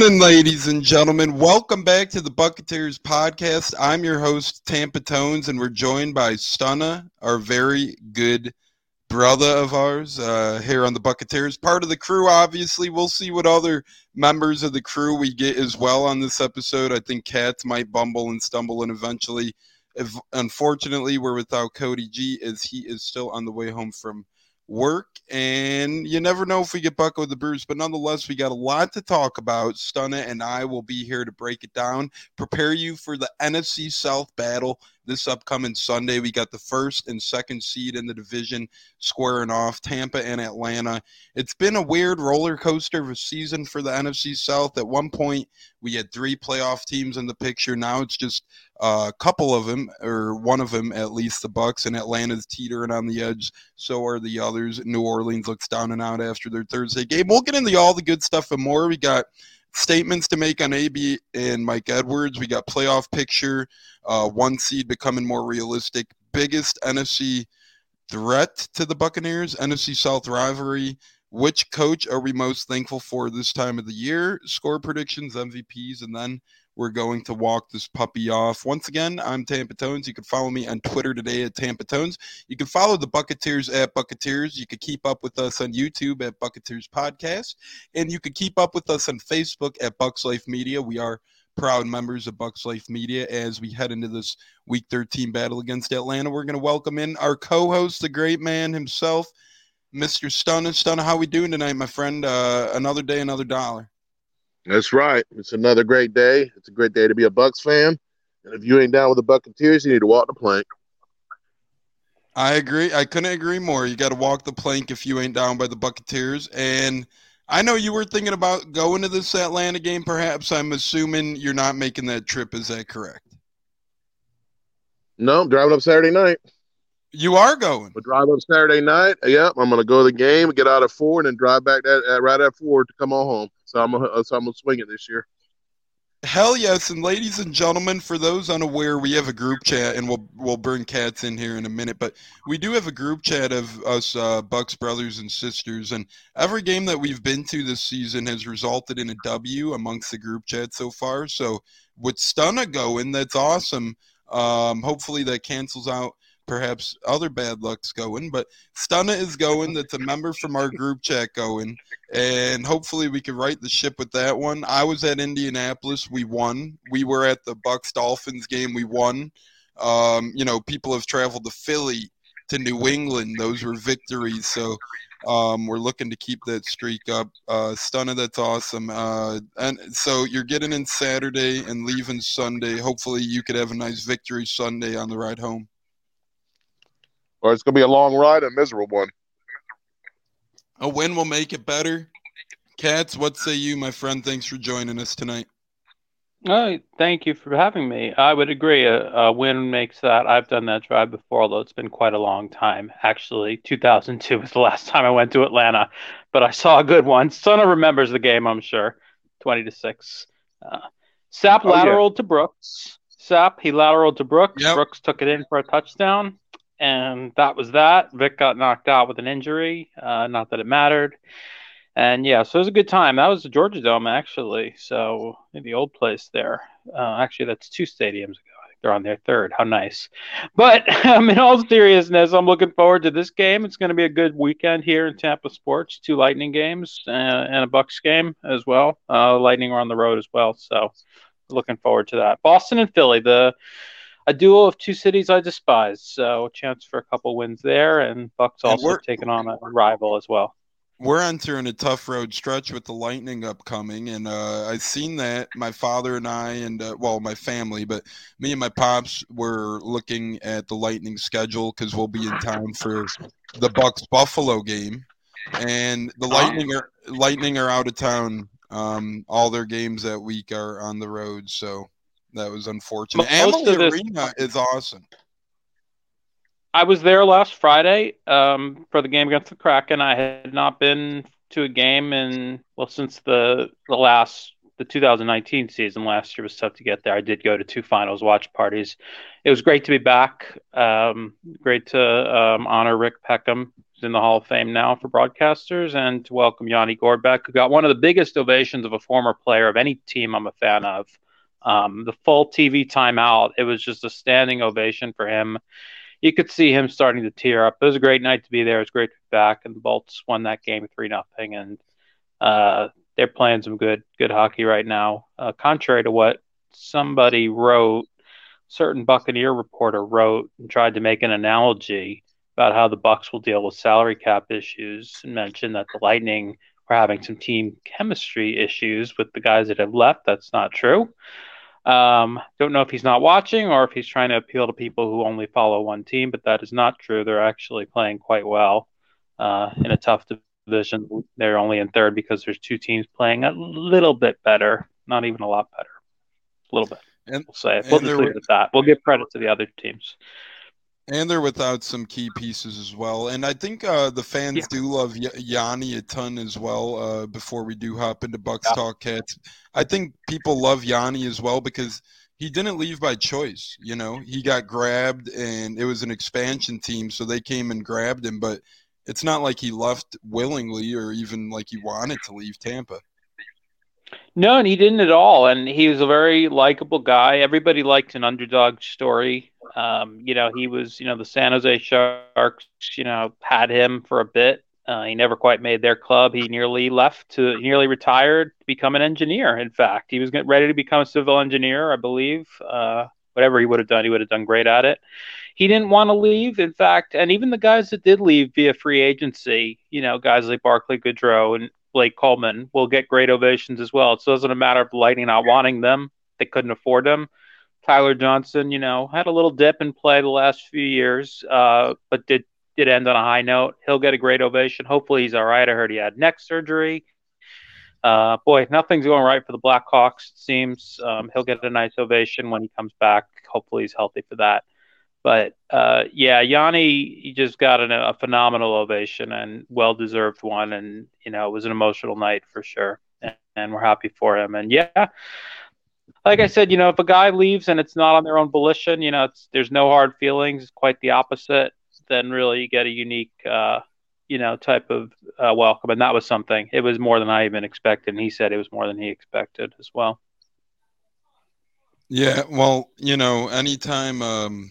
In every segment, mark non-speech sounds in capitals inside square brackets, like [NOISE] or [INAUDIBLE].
Evening, ladies and gentlemen. Welcome back to the Bucketeers podcast. I'm your host, Tampa Tones, and we're joined by Stunna, our very good brother of ours uh, here on the Bucketeers. Part of the crew, obviously. We'll see what other members of the crew we get as well on this episode. I think Cats might bumble and stumble, and eventually, if unfortunately, we're without Cody G, as he is still on the way home from work, and you never know if we get Bucko the Bruce. But nonetheless, we got a lot to talk about. Stunna and I will be here to break it down, prepare you for the NFC South battle this upcoming Sunday. We got the first and second seed in the division squaring off Tampa and Atlanta. It's been a weird roller coaster of a season for the NFC South. At one point, we had three playoff teams in the picture. Now it's just a couple of them, or one of them at least. The Bucks and Atlanta's teetering on the edge. So are the others. New Orleans looks down and out after their Thursday game. We'll get into all the good stuff and more. We got statements to make on AB and Mike Edwards. We got playoff picture, uh, one seed becoming more realistic. Biggest NFC threat to the Buccaneers, NFC South rivalry. Which coach are we most thankful for this time of the year? Score predictions, MVPs, and then we're going to walk this puppy off. Once again, I'm Tampa Tones. You can follow me on Twitter today at Tampa Tones. You can follow the Bucketeers at Bucketeers. You can keep up with us on YouTube at Bucketeers Podcast. And you can keep up with us on Facebook at Bucks Life Media. We are proud members of Bucks Life Media as we head into this Week 13 battle against Atlanta. We're going to welcome in our co-host, the great man himself, Mr. Stunna. Stunna, how are we doing tonight, my friend? Uh, another day, another dollar. That's right. It's another great day. It's a great day to be a Bucks fan. And if you ain't down with the Buccaneers, you need to walk the plank. I agree. I couldn't agree more. You got to walk the plank if you ain't down by the Buccaneers. And I know you were thinking about going to this Atlanta game. Perhaps I'm assuming you're not making that trip. Is that correct? No, I'm driving up Saturday night. You are going. But drive up Saturday night. Yep, I'm gonna go to the game, get out at four, and then drive back that uh, right at four to come on home. So I'm gonna, so I'm gonna swing it this year. Hell yes, and ladies and gentlemen, for those unaware, we have a group chat, and we'll we'll bring cats in here in a minute. But we do have a group chat of us uh, Bucks brothers and sisters, and every game that we've been to this season has resulted in a W amongst the group chat so far. So with Stunna going, that's awesome. Um, hopefully that cancels out perhaps other bad luck's going, but Stunna is going. That's a member from our group chat going, and hopefully we can right the ship with that one. I was at Indianapolis. We won. We were at the Bucks Dolphins game. We won. Um, you know, people have traveled to Philly, to New England. Those were victories. So um, we're looking to keep that streak up. Uh, Stunna, that's awesome. Uh, and so you're getting in Saturday and leaving Sunday. Hopefully you could have a nice victory Sunday on the ride home or it's going to be a long ride, a miserable one. A win will make it better. Cats, what say you, my friend? Thanks for joining us tonight. Oh, thank you for having me. I would agree. A, a, win makes that. I've done that drive before, although it's been quite a long time. Actually, 2002 was the last [LAUGHS] time I went to Atlanta, but I saw a good one. Stunna remembers the game, I'm sure. 20 to 6. Uh, Sapp oh, lateral yeah. to Brooks. Sapp, he lateraled to Brooks. Yep. Brooks took it in for a touchdown and that was that. Vic got knocked out with an injury. Uh, not that it mattered. And yeah, so it was a good time. That was the Georgia Dome, actually. So the old place there. Uh, actually, that's two stadiums ago. They're on their third. How nice. But [LAUGHS] um, in all seriousness, I'm looking forward to this game. It's going to be a good weekend here in Tampa sports. Two Lightning games uh, and a Bucks game as well. Uh, Lightning are on the road as well. So looking forward to that. Boston and Philly. The a duel of two cities I despise. So a chance for a couple wins there, and Bucks also taking on a rival as well. We're entering a tough road stretch with the Lightning upcoming, and uh, I've seen that. My father and I, and uh, well, my family, but me and my pops were looking at the Lightning schedule because we'll be in town for the Bucks Buffalo game, and the Lightning are Lightning are out of town. Um, all their games that week are on the road, so that was unfortunate. Most Amalie this, Arena is awesome. I was there last Friday um, for the game against the Kraken. I had not been to a game in well since the the last the 2019 season. Last year was tough to get there. I did go to two finals watch parties. It was great to be back. Um, great to um, honor Rick Peckham. who's in the Hall of Fame now for broadcasters, and to welcome Yanni Gourde back, who got one of the biggest ovations of a former player of any team I'm a fan of. Um, the full TV timeout, it was just a standing ovation for him. You could see him starting to tear up. It was a great night to be there. It was great to be back, and the Bolts won that game three nothing, and uh, they're playing some good good hockey right now. Uh, contrary to what somebody wrote, certain Buccaneer reporter wrote and tried to make an analogy about how the Bucks will deal with salary cap issues and mentioned that the Lightning were having some team chemistry issues with the guys that have left. That's not true. Um, don't know if he's not watching or if he's trying to appeal to people who only follow one team, but that is not true. They're actually playing quite well uh, in a tough division. They're only in third because there's two teams playing a little bit better, not even a lot better, a little bit. And, we'll say we'll just leave it at that. We'll give credit to the other teams. And they're without some key pieces as well. And I think uh, the fans yeah. do love y- Yanni a ton as well. Uh, before we do hop into Bucks yeah. Talk Cats, I think people love Yanni as well because he didn't leave by choice. You know, he got grabbed, and it was an expansion team, so they came and grabbed him. But it's not like he left willingly or even like he wanted to leave Tampa. No, and he didn't at all. And he was a very likable guy. Everybody liked an underdog story. Um, you know, he was, you know, the San Jose Sharks, you know, had him for a bit. Uh, he never quite made their club. He nearly left to nearly retired to become an engineer. In fact, he was ready to become a civil engineer, I believe. Uh, whatever he would have done, he would have done great at it. He didn't want to leave. In fact, and even the guys that did leave via free agency, you know, guys like Barclay Goodrow and Blake Coleman will get great ovations as well. So It doesn't matter if Lightning not wanting them; they couldn't afford them. Tyler Johnson, you know, had a little dip in play the last few years, uh, but did did end on a high note. He'll get a great ovation. Hopefully, he's all right. I heard he had neck surgery. Uh, boy, nothing's going right for the Blackhawks. It seems um, he'll get a nice ovation when he comes back. Hopefully, he's healthy for that. But uh, yeah, Yanni, just got an, a phenomenal ovation and well deserved one. And, you know, it was an emotional night for sure. And, and, we're happy for him. And yeah, like I said, you know, if a guy leaves and it's not on their own volition, you know, there's no hard feelings, it's quite the opposite, then really you get a unique, uh, you know, type of uh, welcome. And that was something. It was more than I even expected. And he said it was more than he expected as well. Yeah, well, you know, anytime um,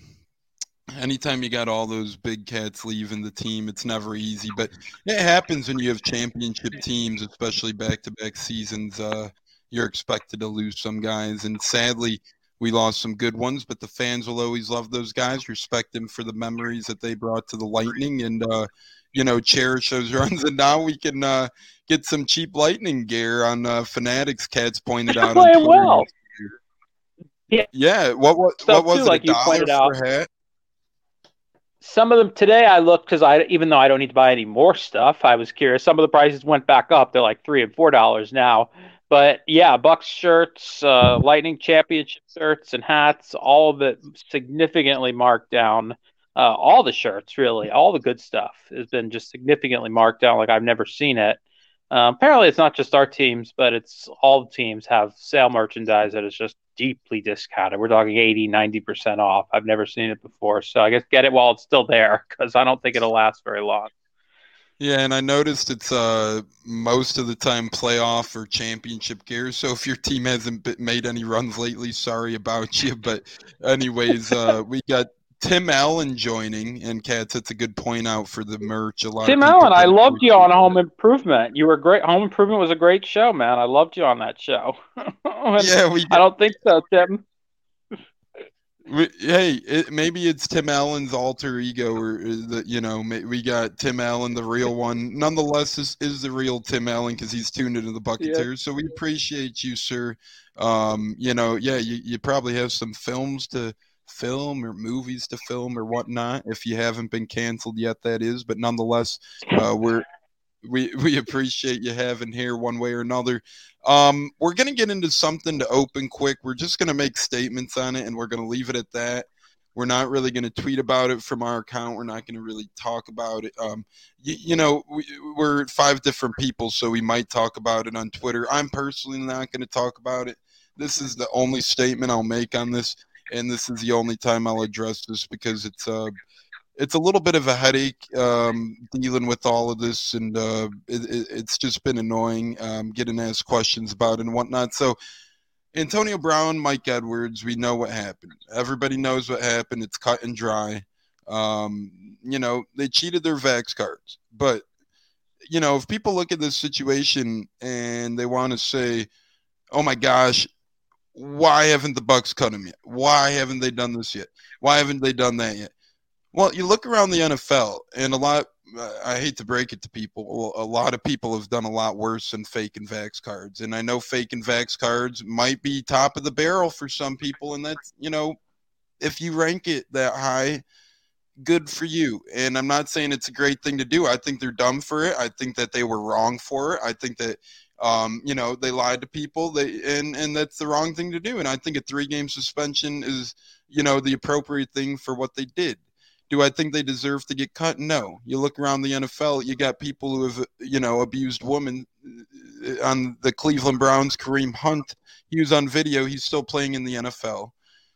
anytime you got all those big cats leaving the team, it's never easy. But it happens when you have championship teams, especially back to back seasons. Uh, you're expected to lose some guys. And sadly, we lost some good ones, but the fans will always love those guys, respect them for the memories that they brought to the Lightning, and, uh, you know, cherish those [LAUGHS] runs. And now we can uh, get some cheap Lightning gear on uh, Fanatics. Cats pointed out. Playing well. Yeah. yeah. What, what, what was too, it? Like dollar for out. hat? Some of them today I looked because I even though I don't need to buy any more stuff, I was curious. Some of the prices went back up. They're like three and four dollars now. But yeah, Bucks shirts, uh, Lightning Championship shirts and hats, all of it significantly marked down. Uh, all the shirts, really, all the good stuff has been just significantly marked down like I've never seen it. Um, apparently, it's not just our teams, but it's all teams have sale merchandise that is just deeply discounted. We're talking 80, 90% off. I've never seen it before. So I guess get it while it's still there [LAUGHS] because I don't think it'll last very long. Yeah, and I noticed it's uh, most of the time playoff or championship gear. So if your team hasn't made any runs lately, sorry about [LAUGHS] you. But anyways, uh, we got Tim Allen joining, and Cats, that's a good point out for the merch. A lot. Tim Allen, I loved you on Home Improvement. You were great. Home Improvement was a great show, man. I loved you on that show. [LAUGHS] yeah, we. I don't think so, Tim. We, hey, it, maybe it's Tim Allen's alter ego, or the you know we got Tim Allen, the real one. Nonetheless, this is the real Tim Allen because he's tuned into the Buccaneers. Yeah. So we appreciate you, sir. Um, you know, yeah, you, you probably have some films to film or movies to film or whatnot. If you haven't been canceled yet, that is. But nonetheless, uh, we're we [LAUGHS] we appreciate you having here one way or another. Um, we're gonna get into something to open quick. We're just gonna make statements on it, and we're gonna leave it at that. We're not really going to tweet about it from our account. We're not going to really talk about it. Um, you, you know, we, we're five different people, so we might talk about it on Twitter. I'm personally not going to talk about it. This is the only statement I'll make on this and this is the only time I'll address this because it's uh it's a little bit of a headache um, dealing with all of this, and uh, it, it's just been annoying um, getting asked questions about and whatnot. So, Antonio Brown, Mike Edwards, we know what happened. Everybody knows what happened. It's cut and dry. Um, you know, they cheated their Vax cards. But, you know, if people look at this situation and they want to say, oh my gosh, why haven't the Bucks cut him yet? Why haven't they done this yet? Why haven't they done that yet? Well, you look around the NFL, and a lot. I hate to break it to people. A lot of people have done a lot worse than fake and vax cards, and I know fake and vax cards might be top of the barrel for some people, and that's you know, if you rank it that high, good for you. And I'm not saying it's a great thing to do. I think they're dumb for it. I think that they were wrong for it. I think that um, you know they lied to people. They and and that's the wrong thing to do. And I think a three game suspension is you know the appropriate thing for what they did. Do I think they deserve to get cut? No. You look around the NFL, you got people who have, you know, abused women uh, on the Cleveland Browns. Kareem Hunt, he was on video. He's still playing in the NFL.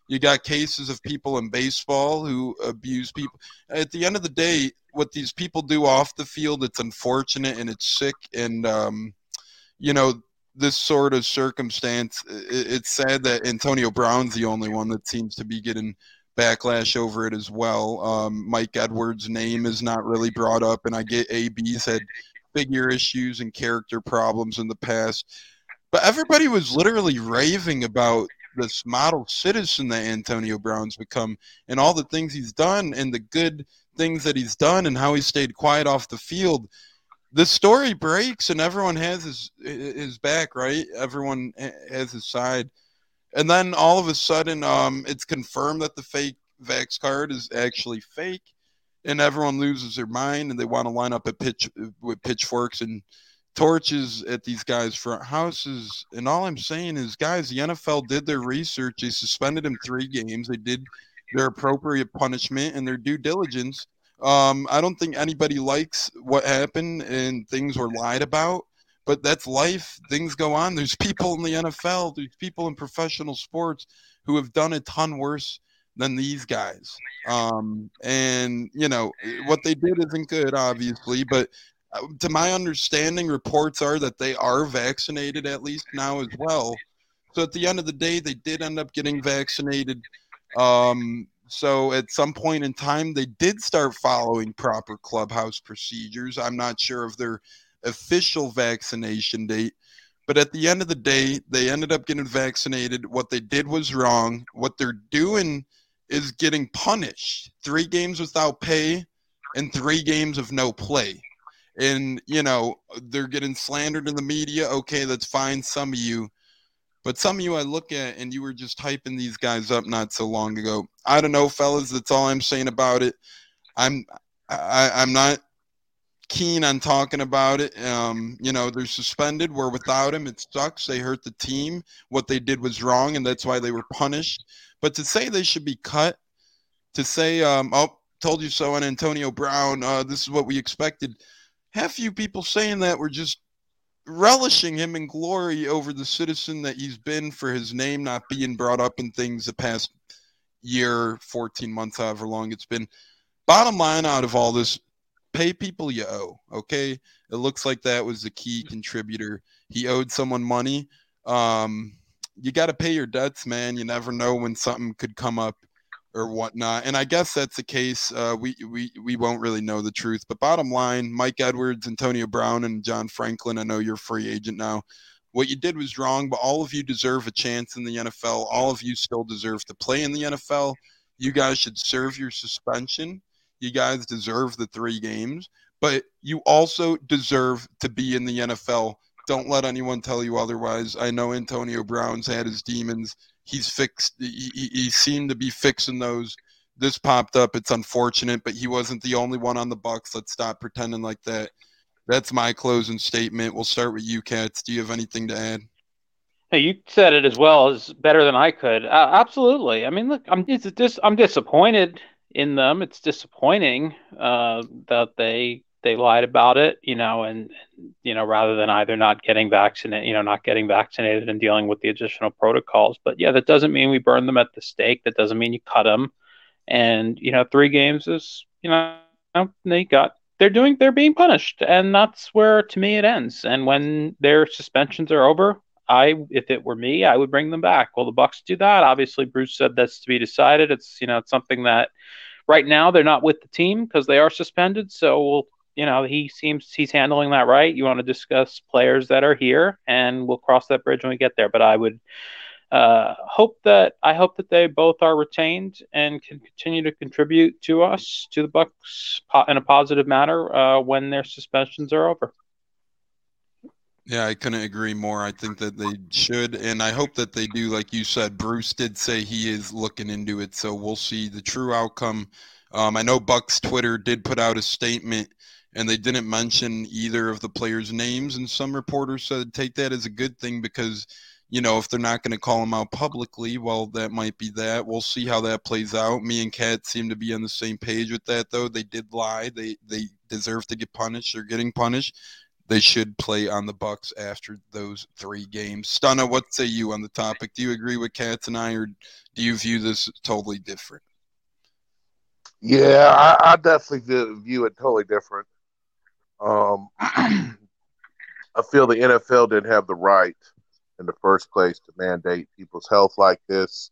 You got cases of people in baseball who abuse people. At the end of the day, what these people do off the field, it's unfortunate and it's sick. And, um, you know, this sort of circumstance, it's sad that Antonio Brown's the only one that seems to be getting – backlash over it as well. Um, Mike Edwards' name is not really brought up, and I get AB's had figure issues and character problems in the past. But everybody was literally raving about this model citizen that Antonio Brown's become and all the things he's done and the good things that he's done and how he stayed quiet off the field. The story breaks and everyone has his his back, right? Everyone has his side and then all of a sudden, um, it's confirmed that the fake Vax card is actually fake, and everyone loses their mind and they want to line up a pitch with pitchforks and torches at these guys' front houses. And all I'm saying is, guys, the NFL did their research. They suspended him three games. They did their appropriate punishment and their due diligence. Um, I don't think anybody likes what happened and things were lied about but that's life. Things go on. There's people in the NFL, there's people in professional sports who have done a ton worse than these guys. Um, and you know what they did isn't good, obviously, but uh, to my understanding, reports are that they are vaccinated at least now as well. So at the end of the day, they did end up getting vaccinated. Um, so at some point in time, they did start following proper clubhouse procedures. I'm not sure of they're official vaccination date. But at the end of the day, they ended up getting vaccinated. What they did was wrong. What they're doing is getting punished. Three games without pay and three games of no play. And, you know, they're getting slandered in the media. Okay, that's fine, some of you. But some of you I look at and you were just hyping these guys up not so long ago. I don't know, fellas. That's all I'm saying about it. I'm I, I'm not keen on talking about it. Um, you know, they're suspended. We're without him. It sucks. They hurt the team. What they did was wrong, and that's why they were punished. But to say they should be cut, to say, um, oh, told you so on Antonio Brown, uh, this is what we expected. Half you people saying that were just relishing him in glory over the citizen that he's been for his name not being brought up in things the past year, 14 months, however long it's been. Bottom line out of all this, pay people you owe. Okay, it looks like that was the key contributor. He owed someone money. Um, you got to pay your debts, man. You never know when something could come up or whatnot. And I guess that's the case. Uh, we we we won't really know the truth. But bottom line, Mike Edwards, Antonio Brown, and John Franklin. I know you're a free agent now. What you did was wrong, but all of you deserve a chance in the NFL. All of you still deserve to play in the NFL. You guys should serve your suspension you guys deserve the three games, but you also deserve to be in the NFL. Don't let anyone tell you otherwise. I know Antonio Brown's had his demons. He's fixed. He, he seemed to be fixing those. This popped up. It's unfortunate, but he wasn't the only one on the Bucks. Let's stop pretending like that. That's my closing statement. We'll start with you, Cats. Do you have anything to add? You said it as well as better than I could. Uh, absolutely. I mean, look, I'm just I'm disappointed in them. It's disappointing uh, that they they lied about it, you know, and you know rather than either not getting vaccinated, you know, not getting vaccinated and dealing with the additional protocols. But yeah, that doesn't mean we burn them at the stake. That doesn't mean you cut them. And you know, three games is you know they got they're doing they're being punished, and that's where to me it ends. And when their suspensions are over, I if it were me, I would bring them back. Will the Bucks do that? Obviously, Bruce said that's to be decided. It's you know it's something that right now they're not with the team because they are suspended. So we'll you know he seems he's handling that right. You want to discuss players that are here, and we'll cross that bridge when we get there. But I would uh, hope that I hope that they both are retained and can continue to contribute to us to the Bucks in a positive manner uh, when their suspensions are over. Yeah, I couldn't agree more. I think that they should, and I hope that they do. Like you said, Bruce did say he is looking into it, so we'll see the true outcome. Um, I know Bucks Twitter did put out a statement, and they didn't mention either of the players' names, and some reporters said take that as a good thing because you know, if they're not going to call them out publicly, well, that might be that. We'll see how that plays out. Me and Kat seem to be on the same page with that, though. They did lie. They they deserve to get punished. They're getting punished. They should play on the Bucks after those three games. Stunna, what say you on the topic? Do you agree with Kat and I, or do you view this totally different? Yeah, I, I definitely view it totally different. Um, [CLEARS THROAT] I feel the NFL didn't have the right – in the first place to mandate people's health like this.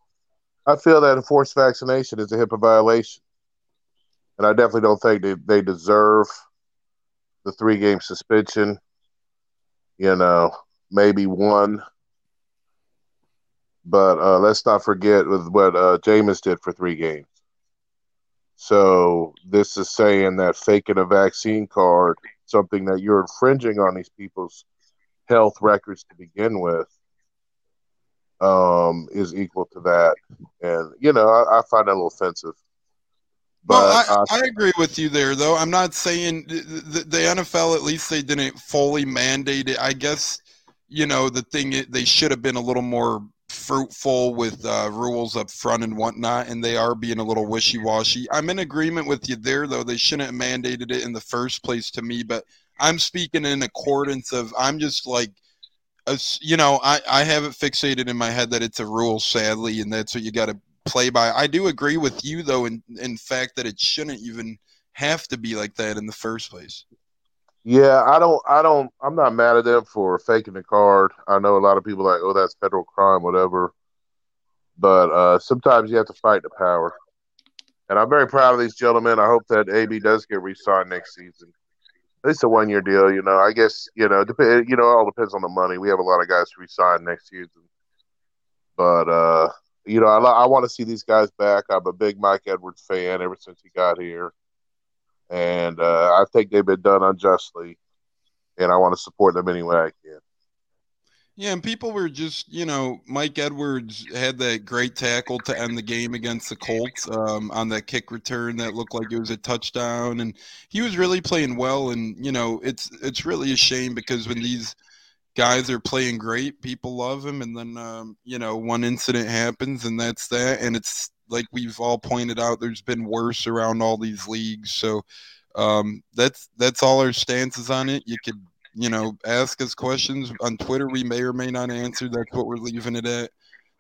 I feel that enforced vaccination is a HIPAA violation. And I definitely don't think they, they deserve the three game suspension. You know, maybe one. But uh, let's not forget with what uh, Jameis did for three games. So this is saying that faking a vaccine card, something that you're infringing on these people's health records to begin with um, is equal to that. And, you know, I, I find that a little offensive. But well, I, I, agree with you there, though. I'm not saying the, the, NFL, at least they didn't fully mandate it. I guess, you know, the thing, they should have been a little more fruitful with uh, rules up front and whatnot, and they are being a little wishy washy. I'm in agreement with you there, though. They shouldn't have mandated it in the first place to me, but I'm speaking in accordance of I'm just like you know, I I have it fixated in my head that it's a rule, sadly, and that's what you got to play by. I do agree with you though, in in fact that it shouldn't even have to be like that in the first place. Yeah, I don't, I don't, I'm not mad at them for faking the card. I know a lot of people like, oh, that's federal crime, whatever. But uh, sometimes you have to fight the power. And I'm very proud of these gentlemen. I hope that AB does get re-signed next season it's a one year deal. You know, I guess you know, dep- you know, all depends on the money. We have a lot of guys to resign next season, but uh, you know, I, I want to see these guys back. I'm a big Mike Edwards fan ever since he got here, and uh, I think they've been done unjustly, and I want to support them any way I can. Yeah, and people were just, you know, Mike Edwards had that great tackle to end the game against the Colts um, on that kick return that looked like it was a touchdown, and he was really playing well. And you know, it's it's really a shame because when these guys are playing great, people love him, and then um, you know, one incident happens, and that's that. And it's like we've all pointed out, there's been worse around all these leagues, so um, that's that's all our stances on it. You could you know, ask us questions on Twitter. We may or may not answer. That's what we're leaving it at.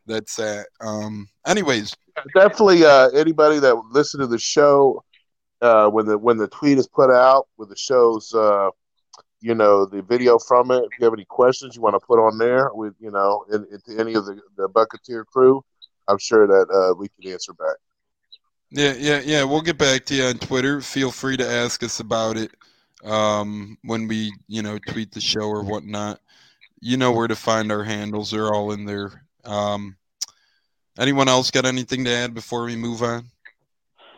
That's that. Um, anyways, definitely. Uh, anybody that listen to the show, uh, when the when the tweet is put out with the show's, uh, you know, the video from it. If you have any questions you want to put on there with, you know, in, in any of the, the Bucketeer crew, I'm sure that uh, we can answer back. Yeah, yeah, yeah. We'll get back to you on Twitter. Feel free to ask us about it um, when we you know tweet the show or whatnot. You know where to find our handles; they're all in there. Um, anyone else got anything to add before we move on?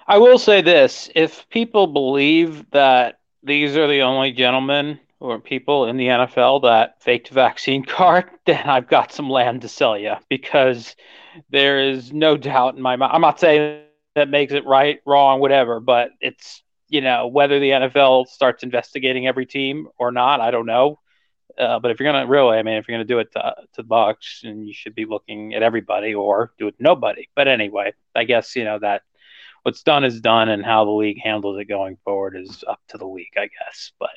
I will say this: if people believe that these are the only gentlemen or people in the NFL that faked vaccine [LAUGHS] card, then I've got some land to sell you because there is no doubt in my mind. I'm not saying that makes it right, wrong, whatever, but it's you know whether the NFL starts investigating every team or not, I don't know. Uh, but if you're gonna really, I mean, if you're gonna do it to, to the Bucks, and you should be looking at everybody or do it to nobody. But anyway, I guess you know that what's done is done, and how the league handles it going forward is up to the league, I guess. But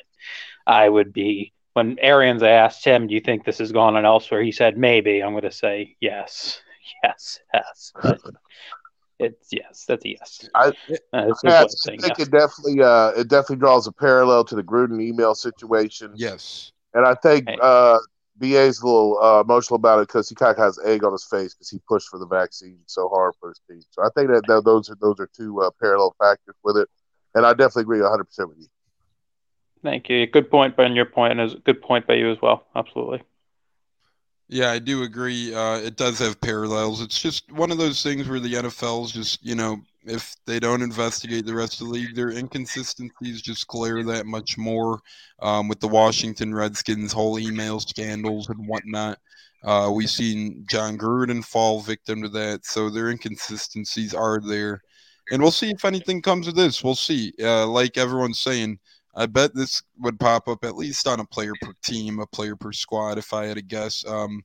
I would be when Arians asked him, "Do you think this has gone on elsewhere?" He said, "Maybe." I'm going to say yes, yes, yes. [LAUGHS] It's yes, that's a yes. I, uh, I think yes. it definitely uh, it definitely draws a parallel to the Gruden email situation. Yes, and I think hey. uh, BA's a little uh, emotional about it because he kind of has egg on his face because he pushed for the vaccine so hard for his team. So I think that, that those are those are two uh, parallel factors with it, and I definitely agree 100 percent with you. Thank you. Good point by your point, and a good point by you as well. Absolutely. Yeah, I do agree. Uh, it does have parallels. It's just one of those things where the NFL's just, you know, if they don't investigate the rest of the league, their inconsistencies just glare that much more. Um, with the Washington Redskins whole email scandals and whatnot, uh, we've seen Jon Gruden fall victim to that. So their inconsistencies are there, and we'll see if anything comes of this. We'll see. Uh, like everyone's saying, I bet this would pop up at least on a player per team, a player per squad, if I had to guess. Um,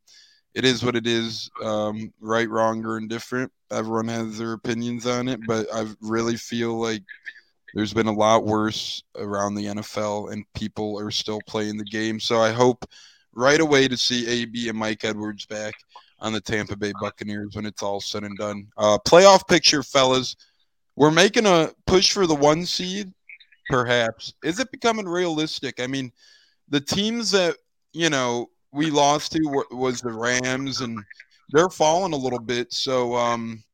it is what it is, um, right, wrong, or indifferent. Everyone has their opinions on it, but I really feel like there's been a lot worse around the NFL, and people are still playing the game. So I hope right away to see AB and Mike Edwards back on the Tampa Bay Buccaneers when it's all said and done. Uh, playoff picture, fellas. We're making a push for the one seed perhaps. Is it becoming realistic? I mean, the teams that, you know, we lost to were, was the Rams and they're falling a little bit. So um,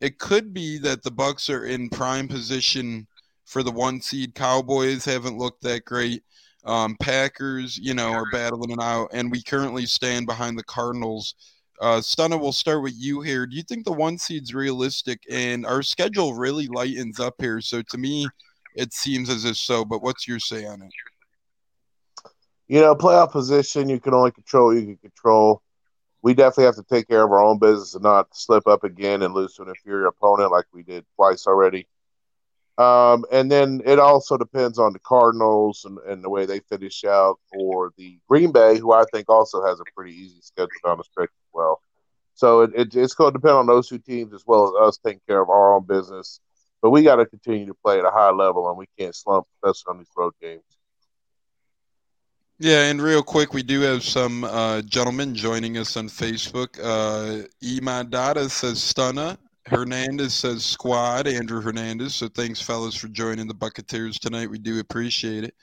it could be that the Bucks are in prime position for the one seed. Cowboys haven't looked that great. Um, Packers, you know, are battling it out, and we currently stand behind the Cardinals. Uh, Stunna, we'll start with you here. Do you think the one seed's realistic? And our schedule really lightens up here. So to me, it seems as if so, but what's your say on it? You know, playoff position, you can only control you can control. We definitely have to take care of our own business and not slip up again and lose to an inferior opponent like we did twice already. Um, and then it also depends on the Cardinals and, and, the way they finish out, or the Green Bay, who I think also has a pretty easy schedule down the stretch as well. So it, it, it's going to depend on those two teams as well as us taking care of our own business but we got to continue to play at a high level, and we can't slump, especially on these road games. Yeah, and real quick, we do have some uh, gentlemen joining us on Facebook. Uh, Imadada says Stunna. Hernandez says squad. Andrew Hernandez. So thanks, fellas, for joining the Buccaneers tonight. We do appreciate it.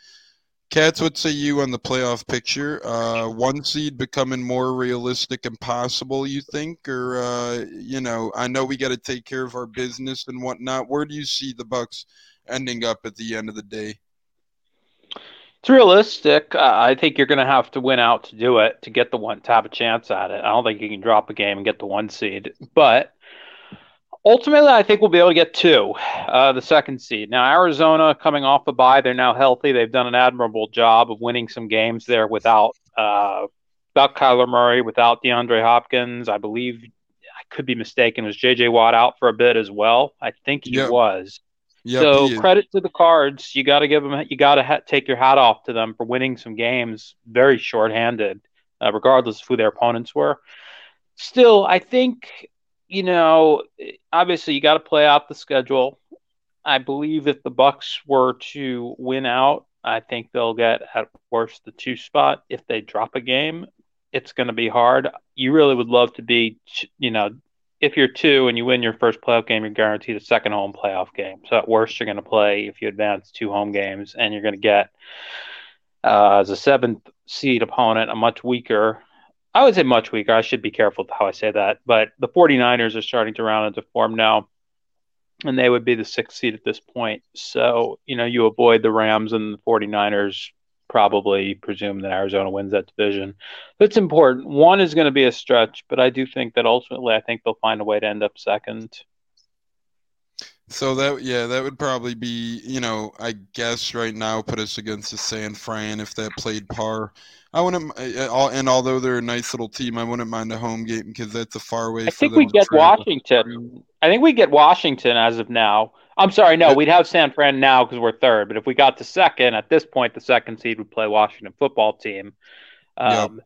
Cats, what say you on the playoff picture? Uh, one seed becoming more realistic and possible, you think, or uh, you know, I know we got to take care of our business and whatnot. Where do you see the Bucks ending up at the end of the day? It's realistic. Uh, I think you're going to have to win out to do it to get the one to have a chance at it. I don't think you can drop a game and get the one seed, but Ultimately, I think we'll be able to get two, uh, the second seed. Now, Arizona coming off a bye, they're now healthy. They've done an admirable job of winning some games there without uh, without Kyler Murray, without DeAndre Hopkins. I believe I could be mistaken. Was J.J. Watt out for a bit as well? I think he yep. was. Yep, so credit to the Cards. You got to give them. You got to ha- take your hat off to them for winning some games very shorthanded, uh, regardless of who their opponents were. Still, I think you know, obviously you got to play out the schedule. I believe if the Bucks were to win out, I think they'll get at worst the two spot. If they drop a game, it's going to be hard. You really would love to be, you know, if you're two and you win your first playoff game, you're guaranteed a second home playoff game. So at worst, you're going to play if you advance two home games, and you're going to get uh, as a seventh seed opponent a much weaker I would say much weaker. I should be careful how I say that. But the 49ers are starting to round into form now, and they would be the sixth seed at this point. So, you know, you avoid the Rams and the 49ers probably presume that Arizona wins that division. That's important. One is going to be a stretch, but I do think that ultimately I think they'll find a way to end up second. So that yeah, that would probably be you know I guess right now put us against the San Fran if that played par. I wouldn't, and although they're a nice little team, I wouldn't mind a home game because that's a far way. I think we get Washington. I think we get Washington as of now. I'm sorry, no, we'd have San Fran now because we're third. But if we got to second, at this point, the second seed would play Washington football team. Um, yep.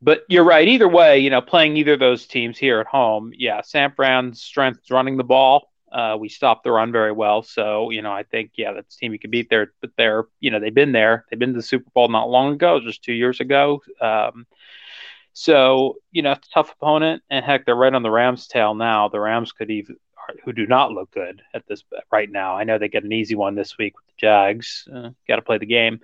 But you're right. Either way, you know, playing either of those teams here at home, yeah, San Fran's strength is running the ball. Uh, we stopped the run very well. So, you know, I think, yeah, that's a team you can beat there, but they're, you know, they've been there. They've been to the Super Bowl not long ago, just two years ago. Um, so, you know, tough opponent. And heck, they're right on the Rams' tail now. The Rams could even who do not look good at this right now. I know they get an easy one this week with the Jags. Uh, Got to play the game,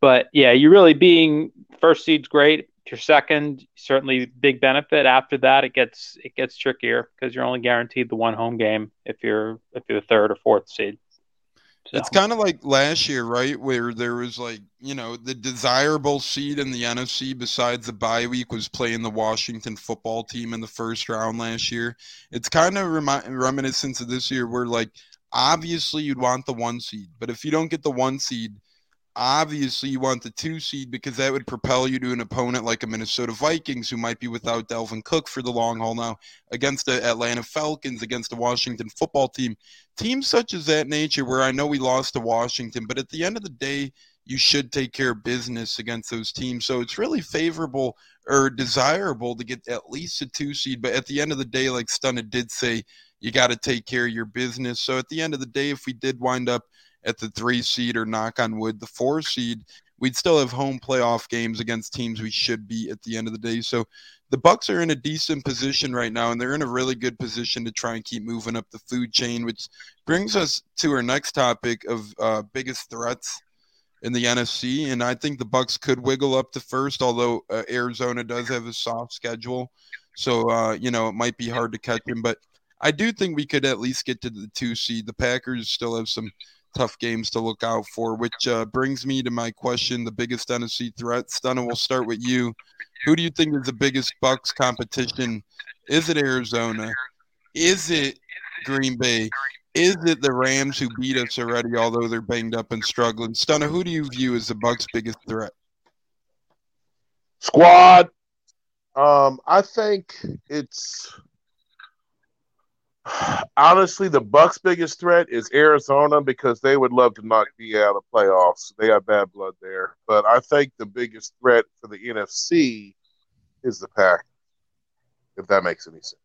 but yeah, you're really being first seed's great. If you're second, certainly big benefit. After that, it gets it gets trickier because you're only guaranteed the one home game if you're if you're the third or fourth seed. So. It's kind of like last year, right? Where there was like, you know, the desirable seed in the NFC besides the bye week was playing the Washington football team in the first round last year. It's kind of remi- reminiscent of this year where, like, obviously you'd want the one seed, but if you don't get the one seed, obviously you want the two seed because that would propel you to an opponent like a Minnesota Vikings who might be without Dalvin Cook for the long haul now against the Atlanta Falcons, against the Washington football team. Teams such as that nature where I know we lost to Washington, but at the end of the day, you should take care of business against those teams. So it's really favorable or desirable to get at least a two seed. But at the end of the day, like Stunna did say, you got to take care of your business. So at the end of the day, if we did wind up at the three seed or knock on wood, the four seed, we'd still have home playoff games against teams we should beat at the end of the day. So the Bucks are in a decent position right now, and they're in a really good position to try and keep moving up the food chain, which brings us to our next topic of uh, biggest threats in the NFC. And I think the Bucks could wiggle up to first, although uh, Arizona does have a soft schedule, so uh, you know it might be hard to catch them. But I do think we could at least get to the two seed. The Packers still have some tough games to look out for, which uh, brings me to my question: the biggest NFC threat. Stunna, we'll start with you. Who do you think is the biggest Bucks competition? Is it Arizona? Is it Green Bay? Is it the Rams who beat us already, although they're banged up and struggling? Stunna, who do you view as the Bucks' biggest threat? Squad. Um, I think it's honestly, the Bucks' biggest threat is Arizona because they would love to knock me out of playoffs. They have bad blood there. But I think the biggest threat for the NFC is the Pack. If that makes any sense.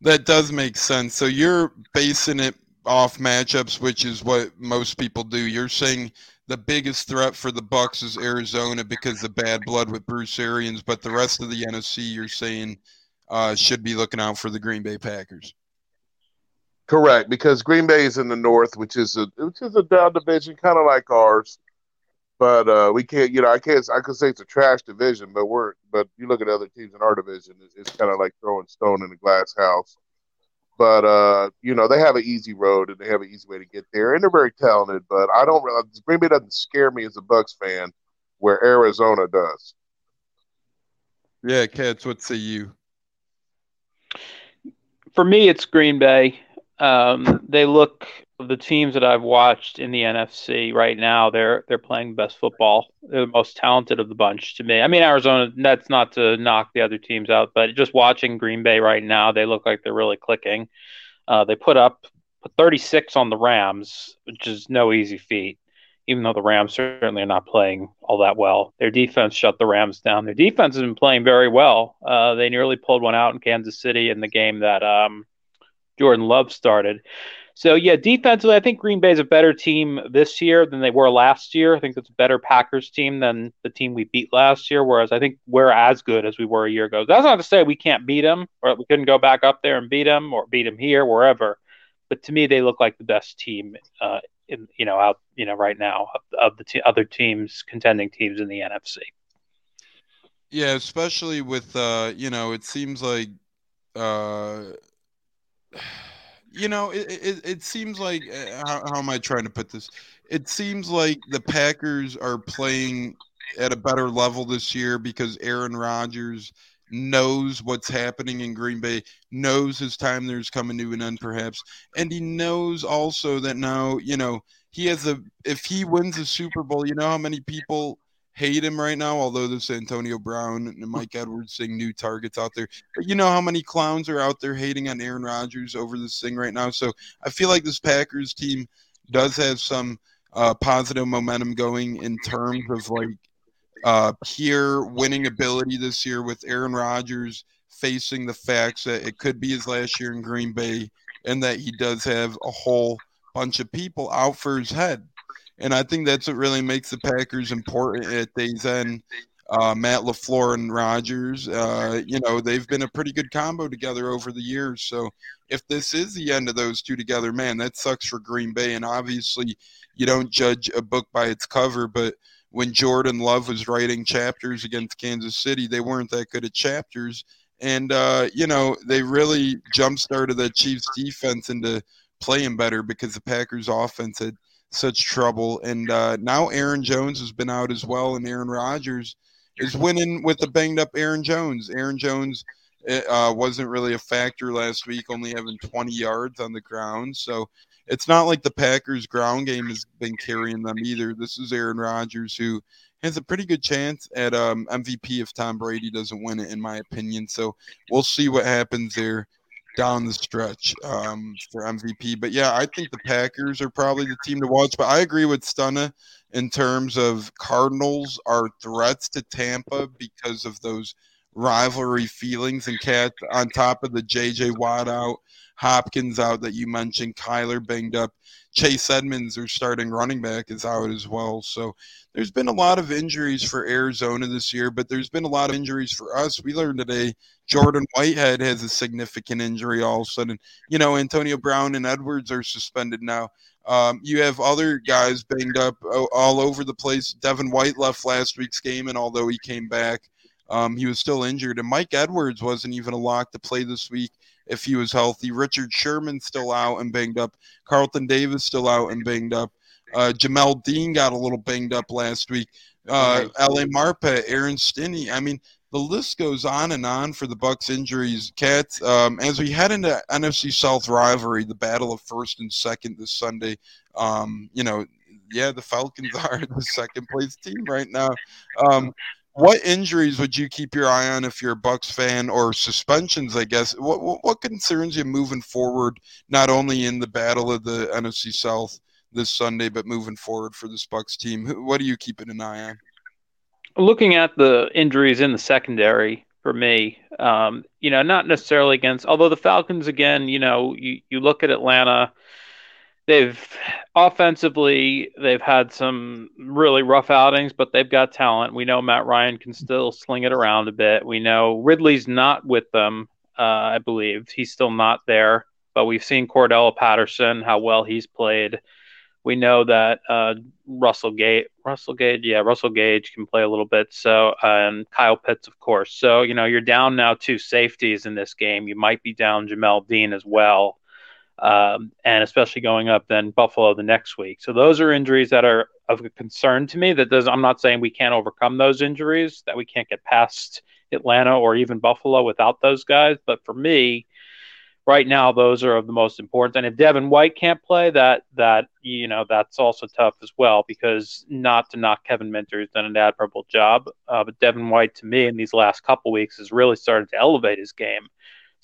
That does make sense. So you're basing it off matchups, which is what most people do. You're saying the biggest threat for the Bucks is Arizona because of bad blood with Bruce Arians, but the rest of the NFC, you're saying uh, should be looking out for the Green Bay Packers. Correct, because Green Bay is in the north, which is a which is a down division, kind of like ours. But uh, we can't, you know, I can't. I could say it's a trash division, but we're. But you look at other teams in our division, it's, it's kind of like throwing stone in a glass house. But uh, you know, they have an easy road and they have an easy way to get there, and they're very talented. But I don't. Really Green Bay doesn't scare me as a Bucks fan, where Arizona does. Yeah, Cats, what say you? For me, it's Green Bay. Um, they look the teams that I've watched in the NFC right now. They're they're playing best football. They're the most talented of the bunch to me. I mean, Arizona. That's not to knock the other teams out, but just watching Green Bay right now, they look like they're really clicking. Uh, they put up 36 on the Rams, which is no easy feat. Even though the Rams certainly are not playing all that well, their defense shut the Rams down. Their defense has been playing very well. Uh, they nearly pulled one out in Kansas City in the game that um, Jordan Love started. So yeah, defensively, I think Green Bay is a better team this year than they were last year. I think it's a better Packers team than the team we beat last year. Whereas I think we're as good as we were a year ago. That's not to say we can't beat them or we couldn't go back up there and beat them or beat them here, wherever. But to me, they look like the best team, uh, in you know out you know right now of, of the t- other teams contending teams in the NFC. Yeah, especially with uh, you know, it seems like. Uh you know, it, it, it seems like uh, how, how am I trying to put this? It seems like the Packers are playing at a better level this year because Aaron Rodgers knows what's happening in Green Bay, knows his time there's coming to an end, perhaps, and he knows also that now, you know, he has a. If he wins the Super Bowl, you know how many people hate him right now, although there's Antonio Brown and Mike Edwards seeing new targets out there. But you know how many clowns are out there hating on Aaron Rodgers over this thing right now. So I feel like this Packers team does have some uh, positive momentum going in terms of like uh, pure winning ability this year with Aaron Rodgers facing the facts that it could be his last year in Green Bay and that he does have a whole bunch of people out for his head. And I think that's what really makes the Packers important at day's end. uh, Matt LaFleur and Rodgers. Uh, you know, they've been a pretty good combo together over the years. So if this is the end of those two together, man, that sucks for Green Bay. And obviously, you don't judge a book by its cover, but when Jordan Love was writing chapters against Kansas City, they weren't that good at chapters. And, uh, you know, they really jump started the Chiefs defense into playing better because the Packers offense had such trouble. And uh, now Aaron Jones has been out as well, and Aaron Rodgers is winning with the banged up Aaron Jones. Aaron Jones uh, wasn't really a factor last week, only having 20 yards on the ground. So it's not like the Packers' ground game has been carrying them either. This is Aaron Rodgers who has a pretty good chance at um, MVP if Tom Brady doesn't win it, in my opinion. So we'll see what happens there down the stretch um, for MVP. But yeah, I think the Packers are probably the team to watch. But I agree with Stunna in terms of Cardinals are threats to Tampa because of those rivalry feelings and cat on top of the JJ Watt out, Hopkins out that you mentioned, Kyler banged up. Chase Edmonds, their starting running back, is out as well. So there's been a lot of injuries for Arizona this year, but there's been a lot of injuries for us. We learned today Jordan Whitehead has a significant injury all of a sudden. You know, Antonio Brown and Edwards are suspended now. Um, you have other guys banged up all over the place. Devin White left last week's game, and although he came back, um, he was still injured. And Mike Edwards wasn't even a lock to play this week if he was healthy. Richard Sherman still out and banged up. Carlton Davis still out and banged up. Uh, Jamel Dean got a little banged up last week. Uh, Ali Marpet, Aaron Stinnie. I mean, the list goes on and on for the Bucks injuries. Cats, um, as we head into NFC South rivalry, the battle of first and second this Sunday. Um, you know, yeah, the Falcons [LAUGHS] are the second place team right now. Um, what injuries would you keep your eye on if you're a Bucks fan, or suspensions? I guess. What, what, what concerns you moving forward, not only in the battle of the NFC South this Sunday, but moving forward for this Bucks team? What are you keeping an eye on? Looking at the injuries in the secondary for me, um, you know, not necessarily against, although the Falcons, again, you know, you, you look at Atlanta they've offensively they've had some really rough outings, but they've got talent. We know Matt Ryan can still sling it around a bit. We know Ridley's not with them. Uh, I believe he's still not there, but we've seen Cordarrelle Patterson how well he's played. We know that uh, Russell Gage, Russell Gage, yeah, Russell Gage can play a little bit. So, and Kyle Pitts, of course. So, you know, you're down now two safeties in this game. You might be down Jamel Dean as well um, and especially going up then Buffalo the next week. So those are injuries that are of concern to me. That does I'm not saying we can't overcome those injuries, that we can't get past Atlanta or even Buffalo without those guys. But for me, right now those are of the most important. And if Devin White can't play, that that you know that's also tough as well because not to knock Kevin Minter, has done an admirable job, uh, but Devin White to me in these last couple weeks has really started to elevate his game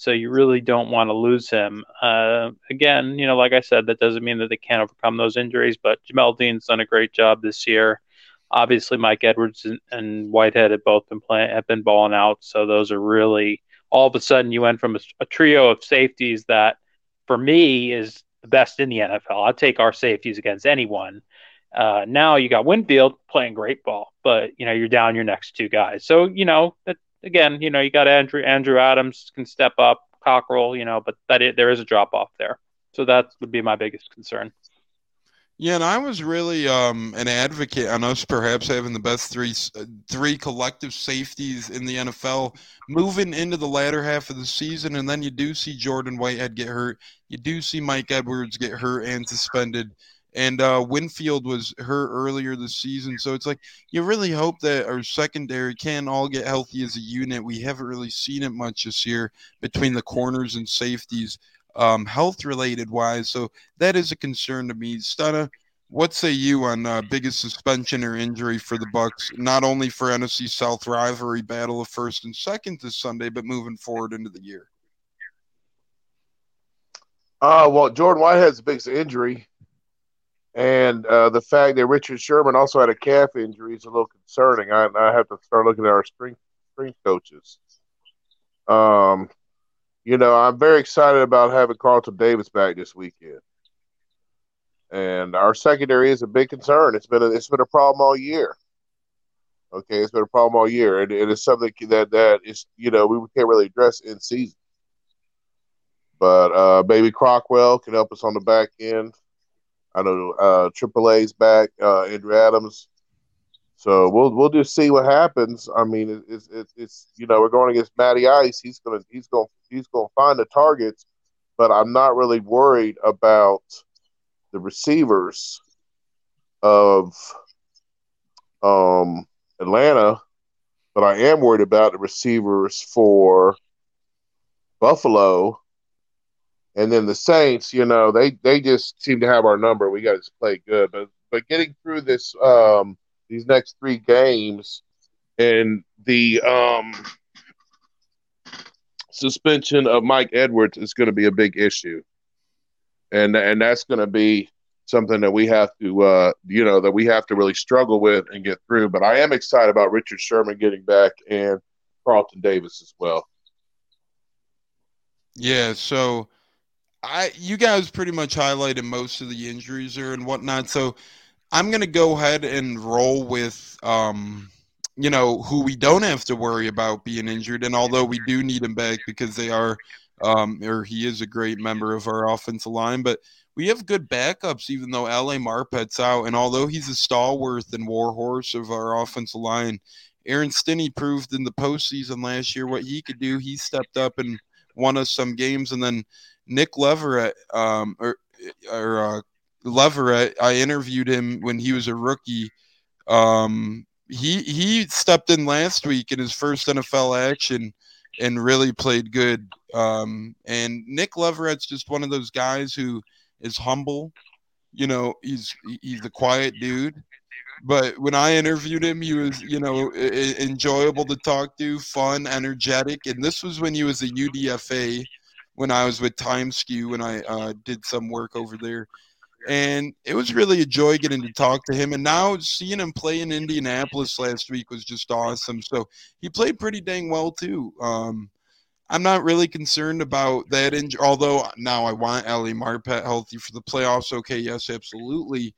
so you really don't want to lose him. Uh, again, you know, like I said, that doesn't mean that they can't overcome those injuries, but Jamel Dean's done a great job this year. Obviously, Mike Edwards and Whitehead have both been playing, have been balling out. So those are really all of a sudden you went from a, a trio of safeties that, for me, is the best in the NFL. I'd take our safeties against anyone. Uh, now you got Winfield playing great ball, but you know you're down your next two guys. So you know that again, you know, you got Andrew Andrew Adams can step up, Cockrell, you know, but that is, there is a drop off there. So that would be my biggest concern. Yeah, and I was really um, an advocate on us perhaps having the best three three collective safeties in the NFL moving into the latter half of the season, and then you do see Jordan Whitehead get hurt, you do see Mike Edwards get hurt and suspended, and uh, Winfield was hurt earlier this season. So it's like you really hope that our secondary can all get healthy as a unit. We haven't really seen it much this year between the corners and safeties, um, health related wise. So that is a concern to me. Stunna, what say you on uh, biggest suspension or injury for the Bucks? Not only for NFC South rivalry battle of first and second this Sunday, but moving forward into the year. Uh, well, Jordan Whitehead's biggest injury and uh, the fact that Richard Sherman also had a calf injury is a little concerning. I, I have to start looking at our spring spring coaches. Um, you know, I'm very excited about having Carlton Davis back this weekend, and our secondary is a big concern. It's been a, it's been a problem all year. Okay, it's been a problem all year, and it is something that that is you know we can't really address in season. But uh, maybe Cockrell can help us on the back end. I know uh, AAA's back, uh, Andrew Adams. So we'll we'll just see what happens. I mean, it's it's, it's you know we're going against Matty Ice. He's gonna he's gonna he's gonna find the targets, but I'm not really worried about the receivers of um, Atlanta, but I am worried about the receivers for Buffalo. And then the Saints, you know, they they just seem to have our number. We got to play good, but but getting through this um, these next three games and the um, suspension of Mike Edwards is going to be a big issue, and and that's going to be something that we have to, uh, you know, that we have to really struggle with and get through. But I am excited about Richard Sherman getting back and Carlton Davis as well. Yeah, so I you guys pretty much highlighted most of the injuries there and whatnot. So I'm gonna go ahead and roll with um, you know who we don't have to worry about being injured, and although we do need him back because they are um, or he is a great member of our offensive line, but we have good backups, even though Ali Marpet's out. And although he's a stalwart and warhorse of our offensive line, Aaron Stinnie proved in the postseason last year what he could do. He stepped up and won us some games. And then Nick Leverett, um, or, or uh, Leverett, I interviewed him when he was a rookie. Um, he he stepped in last week in his first NFL action and really played good. Um, and Nick Leverett's just one of those guys who – is humble. You know, he's he's a quiet dude. But when I interviewed him, he was, you know, enjoyable to talk to, fun, energetic. And this was when he was a UDFA, when I was with TimeSkew, when I uh, did some work over there. And it was really a joy getting to talk to him. And now seeing him play in Indianapolis last week was just awesome. So he played pretty dang well, too. Um, I'm not really concerned about that injury. Although now I want Ali Marpet healthy for the playoffs. Okay, yes, absolutely.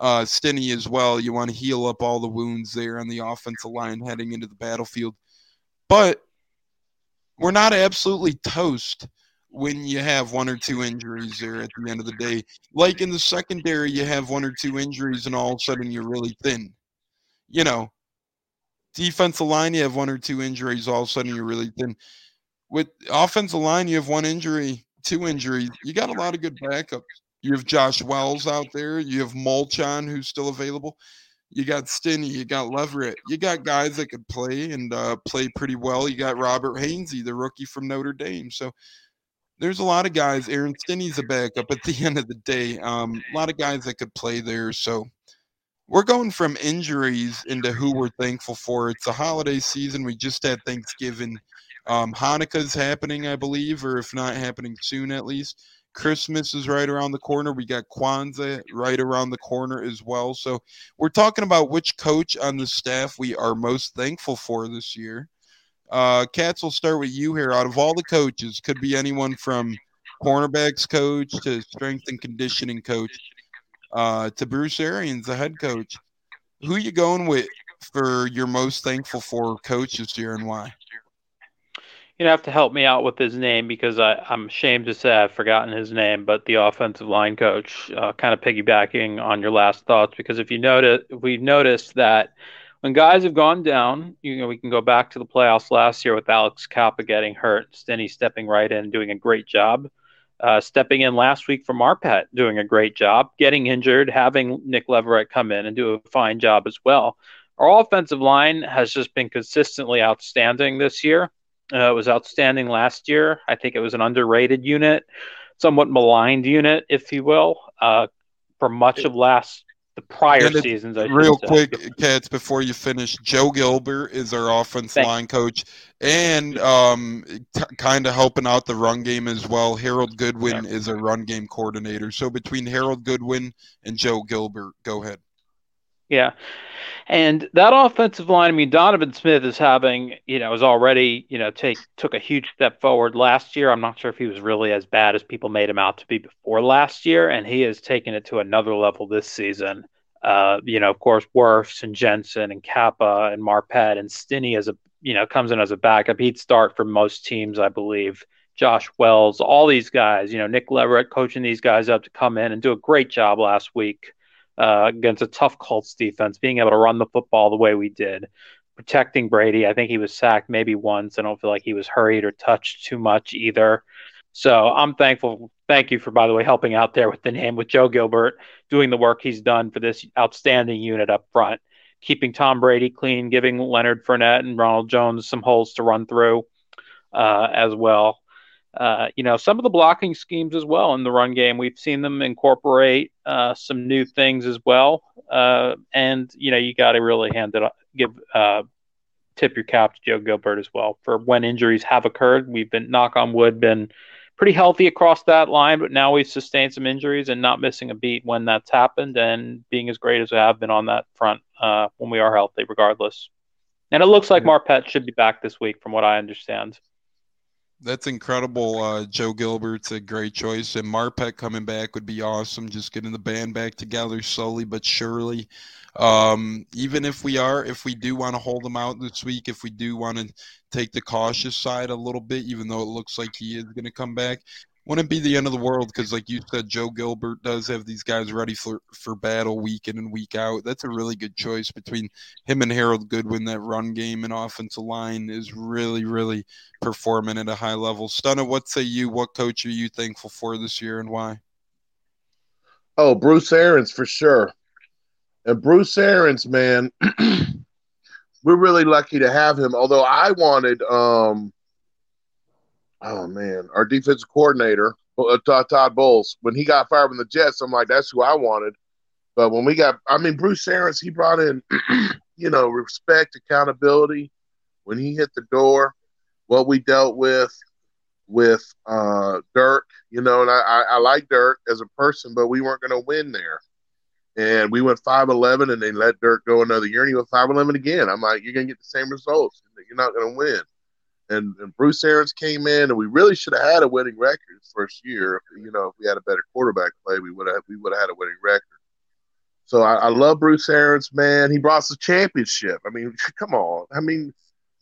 Uh, Stinnie as well. You want to heal up all the wounds there on the offensive line heading into the battlefield. But we're not absolutely toast when you have one or two injuries there at the end of the day. Like in the secondary, you have one or two injuries, and all of a sudden you're really thin. You know, defensive line, you have one or two injuries, all of a sudden you're really thin with offensive line, you have one injury, two injuries. You got a lot of good backups. You have Josh Wells out there. You have Molchon, who's still available. You got Stinnie. You got Leverett. You got guys that could play and uh, play pretty well. You got Robert Hainsey, the rookie from Notre Dame. So there's a lot of guys. Aaron Stinnie's a backup at the end of the day. Um, a lot of guys that could play there. So we're going from injuries into who we're thankful for. It's a holiday season. We just had Thanksgiving. Um, Hanukkah's happening, I believe, or if not happening soon at least. Christmas is right around the corner. We got Kwanzaa right around the corner as well. So we're talking about which coach on the staff we are most thankful for this year. Uh, Katz, will start with you here. Out of all the coaches, could be anyone from cornerbacks coach to strength and conditioning coach uh, to Bruce Arians, the head coach. Who you going with for your most thankful for coach this year and why? You have to help me out with his name because I, I'm ashamed to say I've forgotten his name, but the offensive line coach, uh, kind of piggybacking on your last thoughts, because if you notice, we've noticed that when guys have gone down, you know, we can go back to the playoffs last year with Alex Cappa getting hurt, Stinnie stepping right in, doing a great job. Uh, stepping in last week for Marpet, doing a great job. Getting injured, having Nick Leverett come in and do a fine job as well. Our offensive line has just been consistently outstanding this year. Uh, it was outstanding last year. I think it was an underrated unit, somewhat maligned unit, if you will, uh, for much of last the prior seasons. I real quick, Cats, before you finish, Joe Gilbert is our offense Thanks. line coach and um, t- kind of helping out the run game as well. Harold Goodwin yeah. is a run game coordinator. So between Harold Goodwin and Joe Gilbert, go ahead. Yeah. And that offensive line, I mean, Donovan Smith is having, you know, is already, you know, take took a huge step forward last year. I'm not sure if he was really as bad as people made him out to be before last year, and he has taken it to another level this season. Uh, you know, of course, Wirfs and Jensen and Cappa and Marpet and Stinnie as a you know comes in as a backup. He'd start for most teams, I believe. Josh Wells, all these guys, you know, Nick Leverett coaching these guys up to come in and do a great job last week uh, against a tough Colts defense, being able to run the football the way we did, protecting Brady. I think he was sacked maybe once. I don't feel like he was hurried or touched too much either. So I'm thankful. Thank you for, by the way, helping out there with the name with Joe Gilbert, doing the work he's done for this outstanding unit up front, keeping Tom Brady clean, giving Leonard Fournette and Ronald Jones some holes to run through uh, as well uh, you know, some of the blocking schemes as well in the run game. We've seen them incorporate uh, some new things as well. Uh, and, you know, you got to really hand it, give, uh, tip your cap to Joe Gilbert as well for when injuries have occurred. We've been, knock on wood, been pretty healthy across that line, but now we've sustained some injuries and not missing a beat when that's happened and being as great as we have been on that front uh, when we are healthy, regardless. And it looks like Marpet should be back this week, from what I understand. That's incredible. Uh, Joe Gilbert's a great choice, and Marpet coming back would be awesome. Just getting the band back together slowly but surely. Um, even if we are, if we do want to hold him out this week, if we do want to take the cautious side a little bit, even though it looks like he is going to come back, wouldn't be the end of the world because, like you said, Joe Gilbert does have these guys ready for for battle week in and week out. That's a really good choice between him and Harold Goodwin. That run game and offensive line is really, really performing at a high level. Stunna, what say you? What coach are you thankful for this year and why? Oh, Bruce Arians for sure. And Bruce Arians, man, [CLEARS THROAT] we're really lucky to have him. Although I wanted um oh man, our defensive coordinator, uh, Todd Bowles, when he got fired from the Jets, I'm like, that's who I wanted. But when we got, I mean, Bruce Arians, he brought in, [CLEARS THROAT] you know, respect, accountability. When he hit the door, what we dealt with with uh, Dirk, you know, and I, I, like Dirk as a person, but we weren't going to win there. And we went 5 11 and they let Dirk go another year and he went 5 11 again. I'm like, you're going to get the same results. You're not going to win and, and Bruce Arians came in, and we really should have had a winning record first year. You know, if we had a better quarterback play, we would have we would have had a winning record. So I, I love Bruce Arians, man. He brought us a championship. I mean, [LAUGHS] come on. I mean,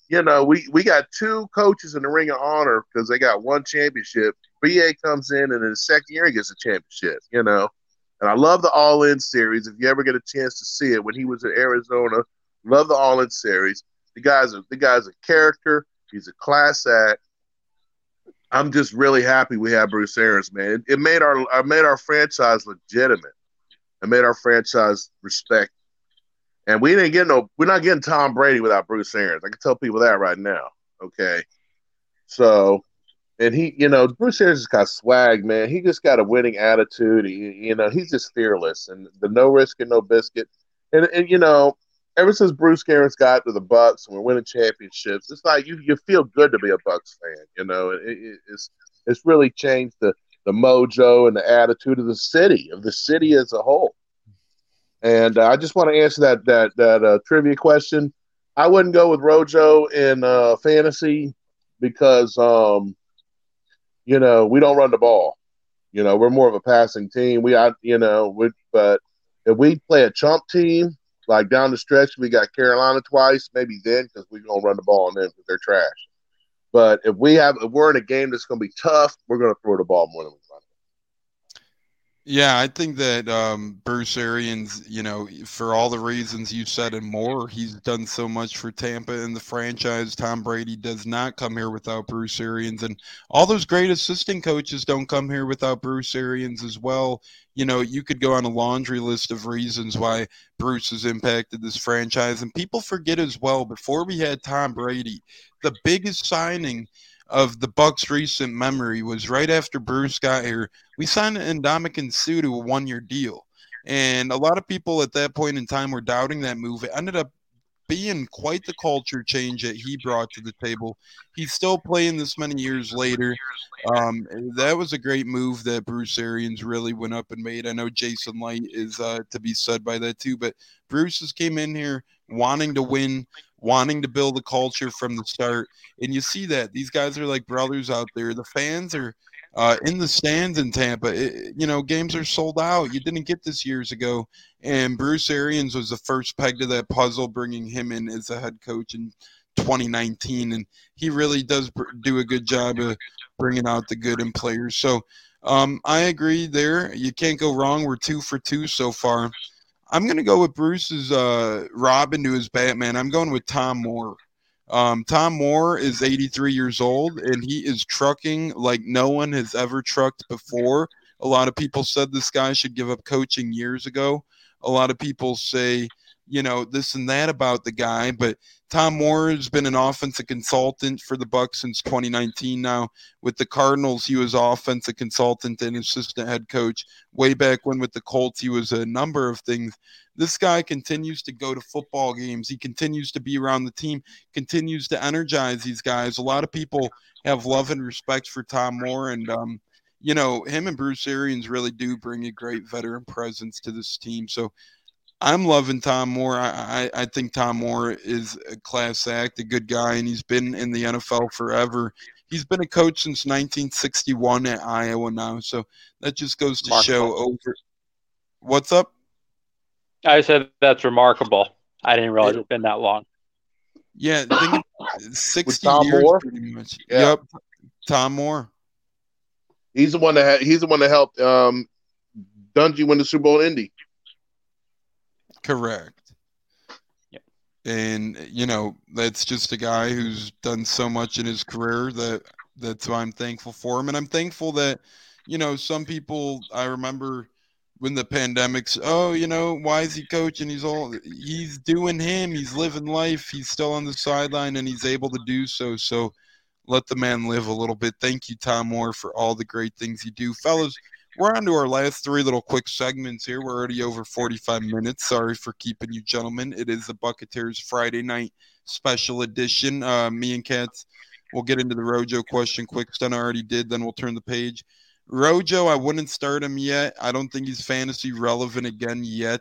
you know, we we got two coaches in the Ring of Honor because they got one championship. BA comes in, and in his second year he gets a championship. You know, and I love the All In series. If you ever get a chance to see it, when he was in Arizona, love the All In series. The guys are the guys a character He's a class act. I'm just really happy we have Bruce Arians, man. It, it made our it made our franchise legitimate. It made our franchise respect. And we didn't get no we're not getting Tom Brady without Bruce Arians. I can tell people that right now. Okay. So and he, you know, Bruce Arians just got swag, man. He just got a winning attitude. He, you know, he's just fearless and the no risk and no biscuit. And, and you know, ever since Bruce Arians got to the Bucks and we're winning championships, it's like you you feel good to be a Bucks fan. You know, it, it, it's it's really changed the the mojo and the attitude of the city of the city as a whole. And uh, I just want to answer that that that uh, trivia question. I wouldn't go with Rojo in uh, fantasy because um, you know we don't run the ball. You know we're more of a passing team. We, I, you know, we, but if we play a chump team, like down the stretch, we got Carolina twice, maybe then because we're gonna run the ball on them because they're trash. But if we have, if we're in a game that's gonna be tough, we're gonna throw the ball more than we. Yeah, I think that um, Bruce Arians, you know, for all the reasons you said and more, he's done so much for Tampa and the franchise. Tom Brady does not come here without Bruce Arians, and all those great assistant coaches don't come here without Bruce Arians as well. You know, you could go on a laundry list of reasons why Bruce has impacted this franchise, and people forget as well. Before we had Tom Brady, the biggest signing of the Bucks' recent memory was right after Bruce got here. We signed Ndamukong Suh to a one-year deal, and a lot of people at that point in time were doubting that move. It ended up being quite the culture change that he brought to the table. He's still playing this many years later. Um, that was a great move that Bruce Arians really went up and made. I know Jason Licht is uh, to be said by that too, but Bruce has came in here wanting to win, wanting to build a culture from the start. And you see that these guys are like brothers out there. The fans are uh, in the stands in Tampa. It, you know, games are sold out. You didn't get this years ago, and Bruce Arians was the first peg to that puzzle, bringing him in as a head coach in 2019, and he really does do a good job of bringing out the good in players. So. Um, I agree there. You can't go wrong. We're two for two so far. I'm going to go with Bruce's uh, Robin to his Batman. I'm going with Tom Moore. Um, Tom Moore is 83 years old and he is trucking like no one has ever trucked before. A lot of people said this guy should give up coaching years ago. A lot of people say, you know, this and that about the guy, but Tom Moore has been an offensive consultant for the bucks since 2019 now. With the Cardinals, he was offensive consultant and assistant head coach. Way back when with the Colts, he was a number of things. This guy continues to go to football games. He continues to be around the team, continues to energize these guys. A lot of people have love and respect for Tom Moore and um, you know, him and Bruce Arians really do bring a great veteran presence to this team. So I'm loving Tom Moore. I, I, I, think Tom Moore is a class act, a good guy, and he's been in the NFL forever. He's been a coach since 1961 at Iowa now, so that just goes to show over. What's up? I said that's remarkable. I didn't realize it's been that long. Yeah, think 60 years Moore? pretty much. Yeah. Yep, Tom Moore. He's the one that had, he's the one that helped um, Dungy win the Super Bowl in Indy. Correct. Yep. And you know, that's just a guy who's done so much in his career that that's why I'm thankful for him. And I'm thankful that, you know, some people I remember when the pandemic's oh, you know, why is he coaching? He's all he's doing him, he's living life, he's still on the sideline and he's able to do so. So let the man live a little bit. Thank you, Tom Moore, for all the great things you do. Fellas, we're on to our last three little quick segments here. We're already over 45 minutes. Sorry for keeping you gentlemen. It is the Bucketeers Friday night special edition. Uh, me and Cats will get into the Rojo question quick. Stun already did. Then we'll turn the page. Rojo, I wouldn't start him yet. I don't think he's fantasy relevant again yet.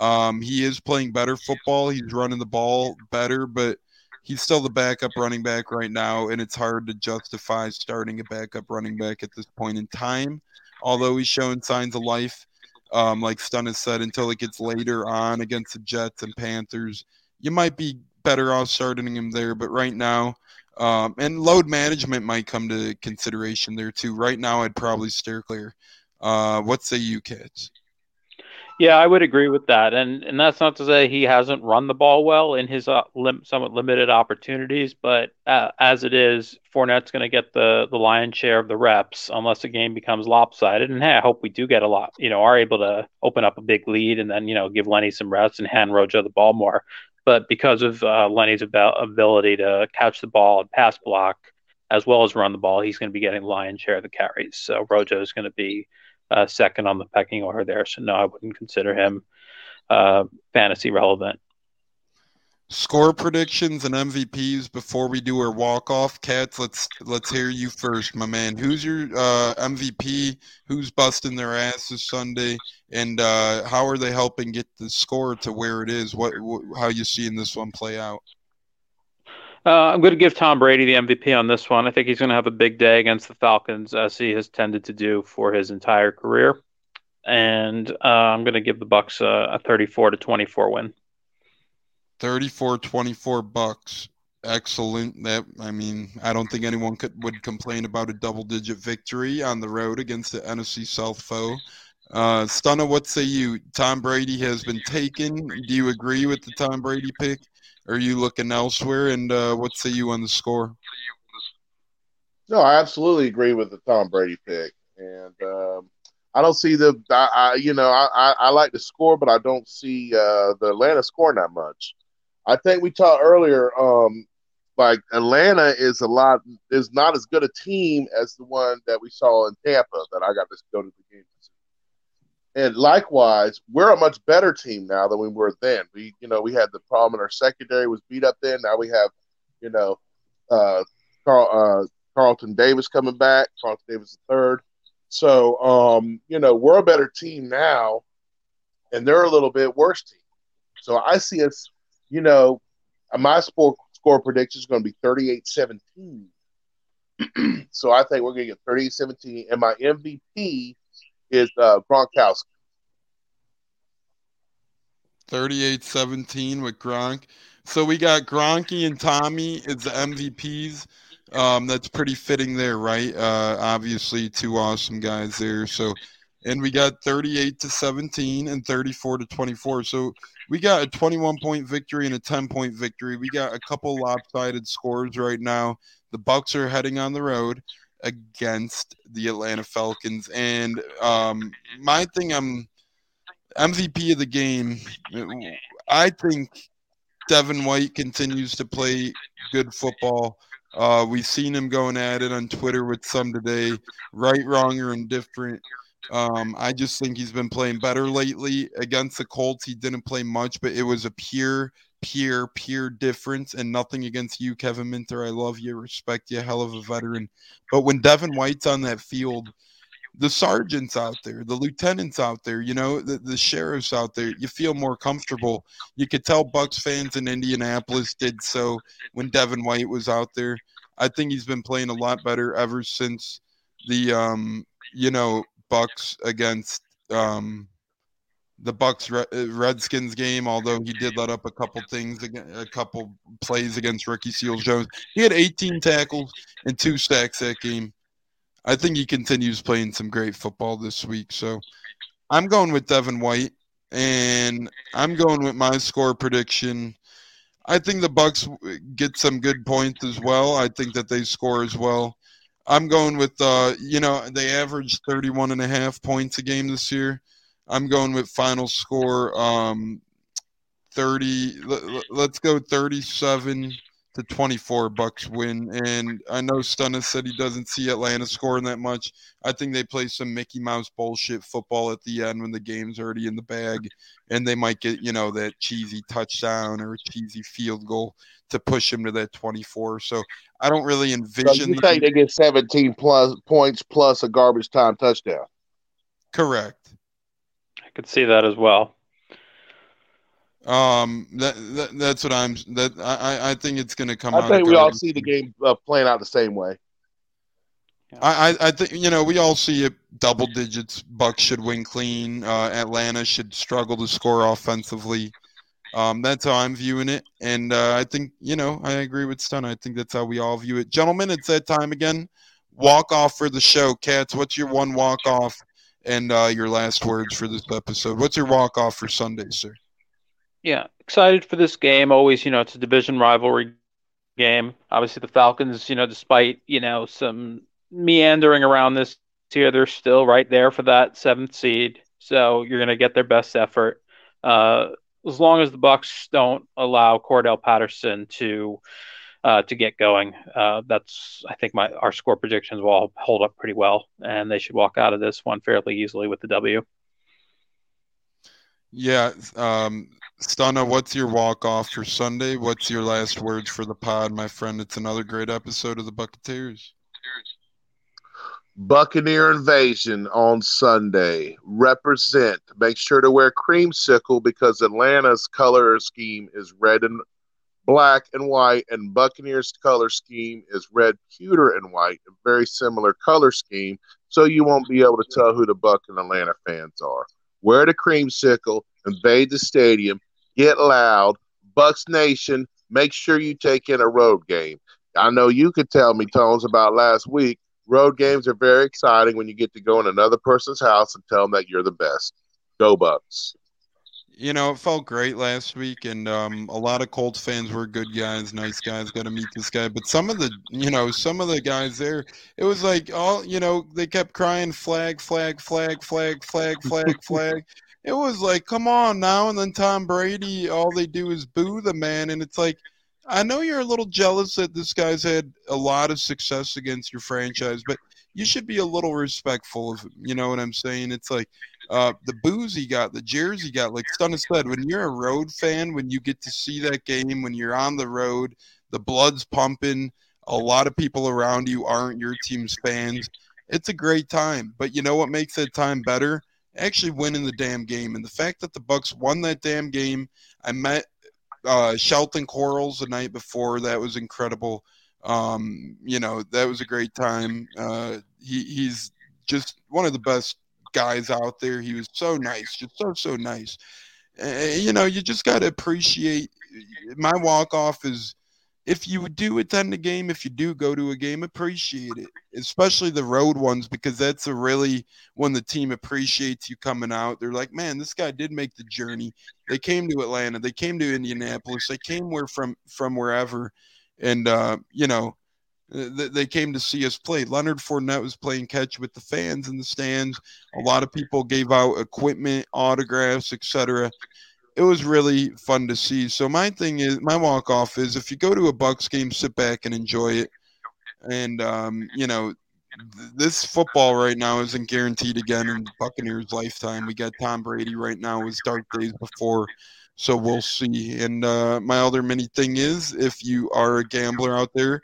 Um, he is playing better football. He's running the ball better, but he's still the backup running back right now, and it's hard to justify starting a backup running back at this point in time although he's showing signs of life. Um, like Stun has said, until it gets later on against the Jets and Panthers, you might be better off starting him there. But right now, um, and load management might come to consideration there too. Right now, I'd probably steer clear. Uh, what say you, kids? Yeah, I would agree with that, and and that's not to say he hasn't run the ball well in his uh, lim- somewhat limited opportunities, but uh, as it is, Fournette's going to get the the lion's share of the reps unless the game becomes lopsided. And hey, I hope we do get a lot, you know, are able to open up a big lead and then you know give Lenny some reps and hand Rojo the ball more. But because of uh, Lenny's ab- ability to catch the ball and pass block as well as run the ball, he's going to be getting lion's share of the carries. So Rojo is going to be uh, second on the pecking order there. So no, I wouldn't consider him uh, fantasy relevant. Score predictions and MVPs before we do our walk off. Cats, let's let's hear you first, my man. Who's your uh, MVP? Who's busting their ass this Sunday? And uh, how are they helping get the score to where it is? What, what how you seeing this one play out? Uh, I'm going to give Tom Brady the MVP on this one. I think he's going to have a big day against the Falcons, as he has tended to do for his entire career. And uh, I'm going to give the Bucks a, a 34 to 24 win. 34-24 Bucks. Excellent. That I mean, I don't think anyone could would complain about a double-digit victory on the road against the NFC South foe. Uh, Stunna, what say you? Tom Brady has been taken. Do you agree with the Tom Brady pick? Are you looking elsewhere? And uh, what say you on the score? No, I absolutely agree with the Tom Brady pick, and um, I don't see the. I, I you know I, I, I, like the score, but I don't see uh, the Atlanta scoring that much. I think we talked earlier. Um, like Atlanta is a lot is not as good a team as the one that we saw in Tampa that I got to go to the game and likewise, we're a much better team now than we were then. We, you know, we had the problem in our secondary was beat up then. Now we have, you know, uh, Carl, uh, Carlton Davis coming back, Carlton Davis the third. So, um, you know, we're a better team now, and they're a little bit worse team. So I see us, you know, my score score prediction is going to be 38-17 [CLEARS THROAT] so I think we're going to get 38-17. And my MVP is uh, Gronkowski. 38-17 with Gronk. So we got Gronky and Tommy as the MVPs. Um, that's pretty fitting there, right? Uh, obviously, two awesome guys there. So, and we got 38 to 17 and 34 to 24. So we got a 21 point victory and a 10 point victory. We got a couple lopsided scores right now. The Bucks are heading on the road against the Atlanta Falcons, and um, my thing, I'm MVP of the game. I think Devin White continues to play good football. Uh, we've seen him going at it on Twitter with some today, right, wrong, or indifferent. Um, I just think he's been playing better lately. Against the Colts, he didn't play much, but it was a pure, pure, pure difference, and nothing against you, Kevin Minter. I love you, respect you, hell of a veteran. But when Devin White's on that field, the sergeants out there, the lieutenants out there, you know, the, the sheriffs out there, you feel more comfortable. You could tell Bucks fans in Indianapolis did so when Devin White was out there. I think he's been playing a lot better ever since the um, you know, Bucks against um the Bucks uh, Redskins game, although he did let up a couple things, a couple plays against Ricky Seals Jones. He had 18 tackles and two sacks that game. I think he continues playing some great football this week. So I'm going with Devin White, and I'm going with my score prediction. I think the Bucks get some good points as well. I think that they score as well. I'm going with uh, you know, they averaged 31 and a half points a game this year. I'm going with final score um 30 let's go 37 to 24 bucks win. And i know stunna said he doesn't see atlanta scoring that much. I think they play some mickey mouse bullshit football at the end when the game's already in the bag. And they might get you know that cheesy touchdown or cheesy field goal to push him to that 24 so i don't really envision so you think they get 17 plus points plus a garbage time touchdown? Correct could see that as well um, that, that that's what I'm. That I I think it's going to come. Out. I think we all see the game uh, playing out the same way. I, I, I think you know we all see it double digits. Bucks should win clean. Uh, Atlanta should struggle to score offensively. Um, that's how I'm viewing it, and uh, I think you know I agree with Stun. I think that's how we all view it, gentlemen. It's that time again. Walk off for the show, cats. What's your one walk off and uh, your last words for this episode? What's your walk off for Sunday, sir? Yeah, excited for this game. Always, you know, it's a division rivalry game. Obviously, the Falcons, you know, despite you know some meandering around this year, they're still right there for that seventh seed. So you're going to get their best effort. Uh, as long as the Bucks don't allow Cordarrelle Patterson to uh, to get going, uh, that's I think my our score predictions will all hold up pretty well, and they should walk out of this one fairly easily with the W. Yeah, um, Stunna, what's your walk off for Sunday? What's your last words for the pod, my friend? It's another great episode of the Bucketeers. Buccaneer invasion on Sunday. Represent. Make sure to wear creamsicle because Atlanta's color scheme is red and black and white, and Buccaneers color scheme is red, pewter, and white. A very similar color scheme, so you won't be able to tell who the Buck and Atlanta fans are. Wear the creamsicle, invade the stadium, get loud. Bucks Nation, make sure you take in a road game. I know you could tell me, Tones, about last week. Road games are very exciting when you get to go in another person's house and tell them that you're the best. Go Bucks. You know, it felt great last week, and um, a lot of Colts fans were good guys, nice guys. Got to meet this guy, but some of the, you know, some of the guys there, it was like all, you know, they kept crying flag, flag, flag, flag, flag, flag, [LAUGHS] flag it was like, come on now. And then Tom Brady, all they do is boo the man. And it's like, I know you're a little jealous that this guy's had a lot of success against your franchise, but you should be a little respectful of him. You know what I'm saying? It's like uh, the booze he got, the jersey he got. Like Stunna said, when you're a road fan, when you get to see that game, when you're on the road, the blood's pumping. A lot of people around you aren't your team's fans. It's a great time. But you know what makes that time better? actually winning the damn game. And the fact that the Bucks won that damn game, I met uh, Shelton Quarles the night before. That was incredible. Um, you know, that was a great time. Uh, he, he's just one of the best guys out there. He was so nice, just so, so nice. Uh, you know, you just got to appreciate my walk off is if you do attend a game, if you do go to a game, appreciate it, especially the road ones, because that's a really when the team appreciates you coming out. They're like, man, this guy did make the journey. They came to Atlanta, they came to Indianapolis, they came where from from wherever, and uh, you know, they came to see us play. Leonard Fournette was playing catch with the fans in the stands. A lot of people gave out equipment, autographs, etc it was really fun to see. So my thing is, my walk off is if you go to a Bucks game, sit back and enjoy it. And um, you know, th- this football right now isn't guaranteed again in Buccaneers' lifetime. We got Tom Brady right now. His dark days before, so we'll see. And uh, my other mini thing is, if you are a gambler out there,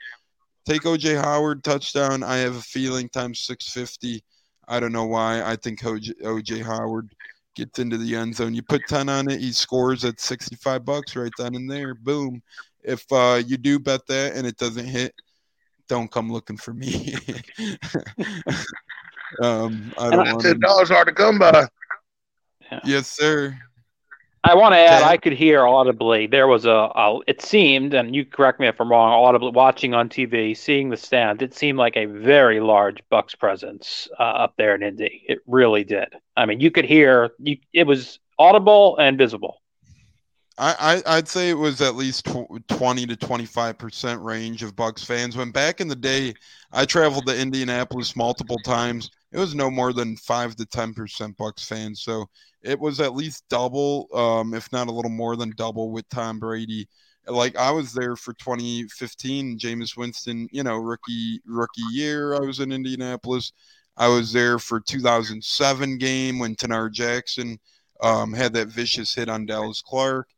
take OJ Howard touchdown. I have a feeling times six fifty. I don't know why. I think OJ, OJ Howard gets into the end zone. You put 10 on it, he scores at 65 bucks right then and there. Boom. If uh, you do bet that and it doesn't hit, don't come looking for me. [LAUGHS] um, I don't want ten dollars hard to come by. Yeah. Yes, sir. I want to add, I could hear audibly. There was a, a, it seemed, and you correct me if I'm wrong. Audibly watching on TV, seeing the stand, it seemed like a very large Bucks presence uh, up there in Indy. It really did. I mean, you could hear. You, it was audible and visible. I, I would say it was at least twenty to twenty five percent range of Bucks fans. When back in the day, I traveled to Indianapolis multiple times. It was no more than five to ten percent Bucks fans. So it was at least double, um, if not a little more than double, with Tom Brady. Like I was there for 2015, Jameis Winston, you know, rookie rookie year. I was in Indianapolis. I was there for 2007 game when Tanard Jackson um, had that vicious hit on Dallas Clark.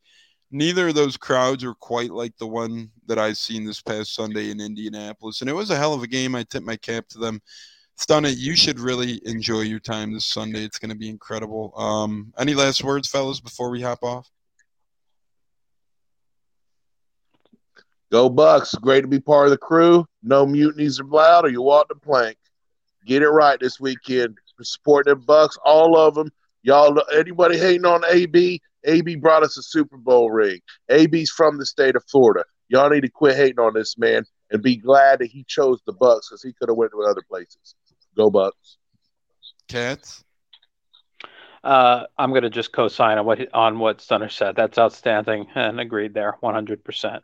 Neither of those crowds are quite like the one that I've seen this past Sunday in Indianapolis, and it was a hell of a game. I tip my cap to them. Stunna, you should really enjoy your time this Sunday. It's going to be incredible. Um, any last words, fellas, before we hop off? Go Bucks! Great to be part of the crew. No mutinies are allowed, or you walk the plank. Get it right this weekend. Support the Bucks, all of them. Y'all, anybody hating on AB? AB brought us a Super Bowl ring. AB's from the state of Florida. Y'all need to quit hating on this man and be glad that he chose the Bucks because he could have went to other places. Go Bucks. Cats. Uh, I'm going to just co-sign on what on what Stunna said. That's outstanding and agreed there, 100. percent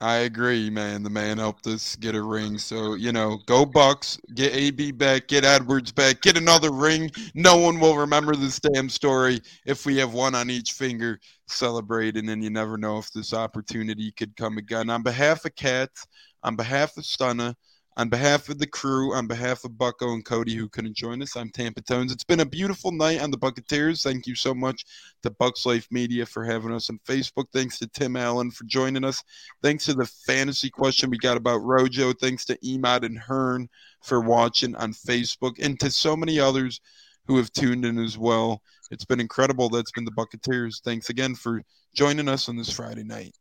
I agree, man. The man helped us get a ring. So, you know, go Bucks, get AB back, get Edwards back, get another ring. No one will remember this damn story if we have one on each finger celebrating, and then you never know if this opportunity could come again. On behalf of Cats, on behalf of Stunna, on behalf of the crew, on behalf of Bucko and Cody who couldn't join us, I'm Tampa Tones. It's been a beautiful night on the Bucketeers. Thank you so much to Bucks Life Media for having us on Facebook. Thanks to Tim Allen for joining us. Thanks to the fantasy question we got about Rojo. Thanks to Emad and Hearn for watching on Facebook, and to so many others who have tuned in as well. It's been incredible. That's been the Bucketeers. Thanks again for joining us on this Friday night.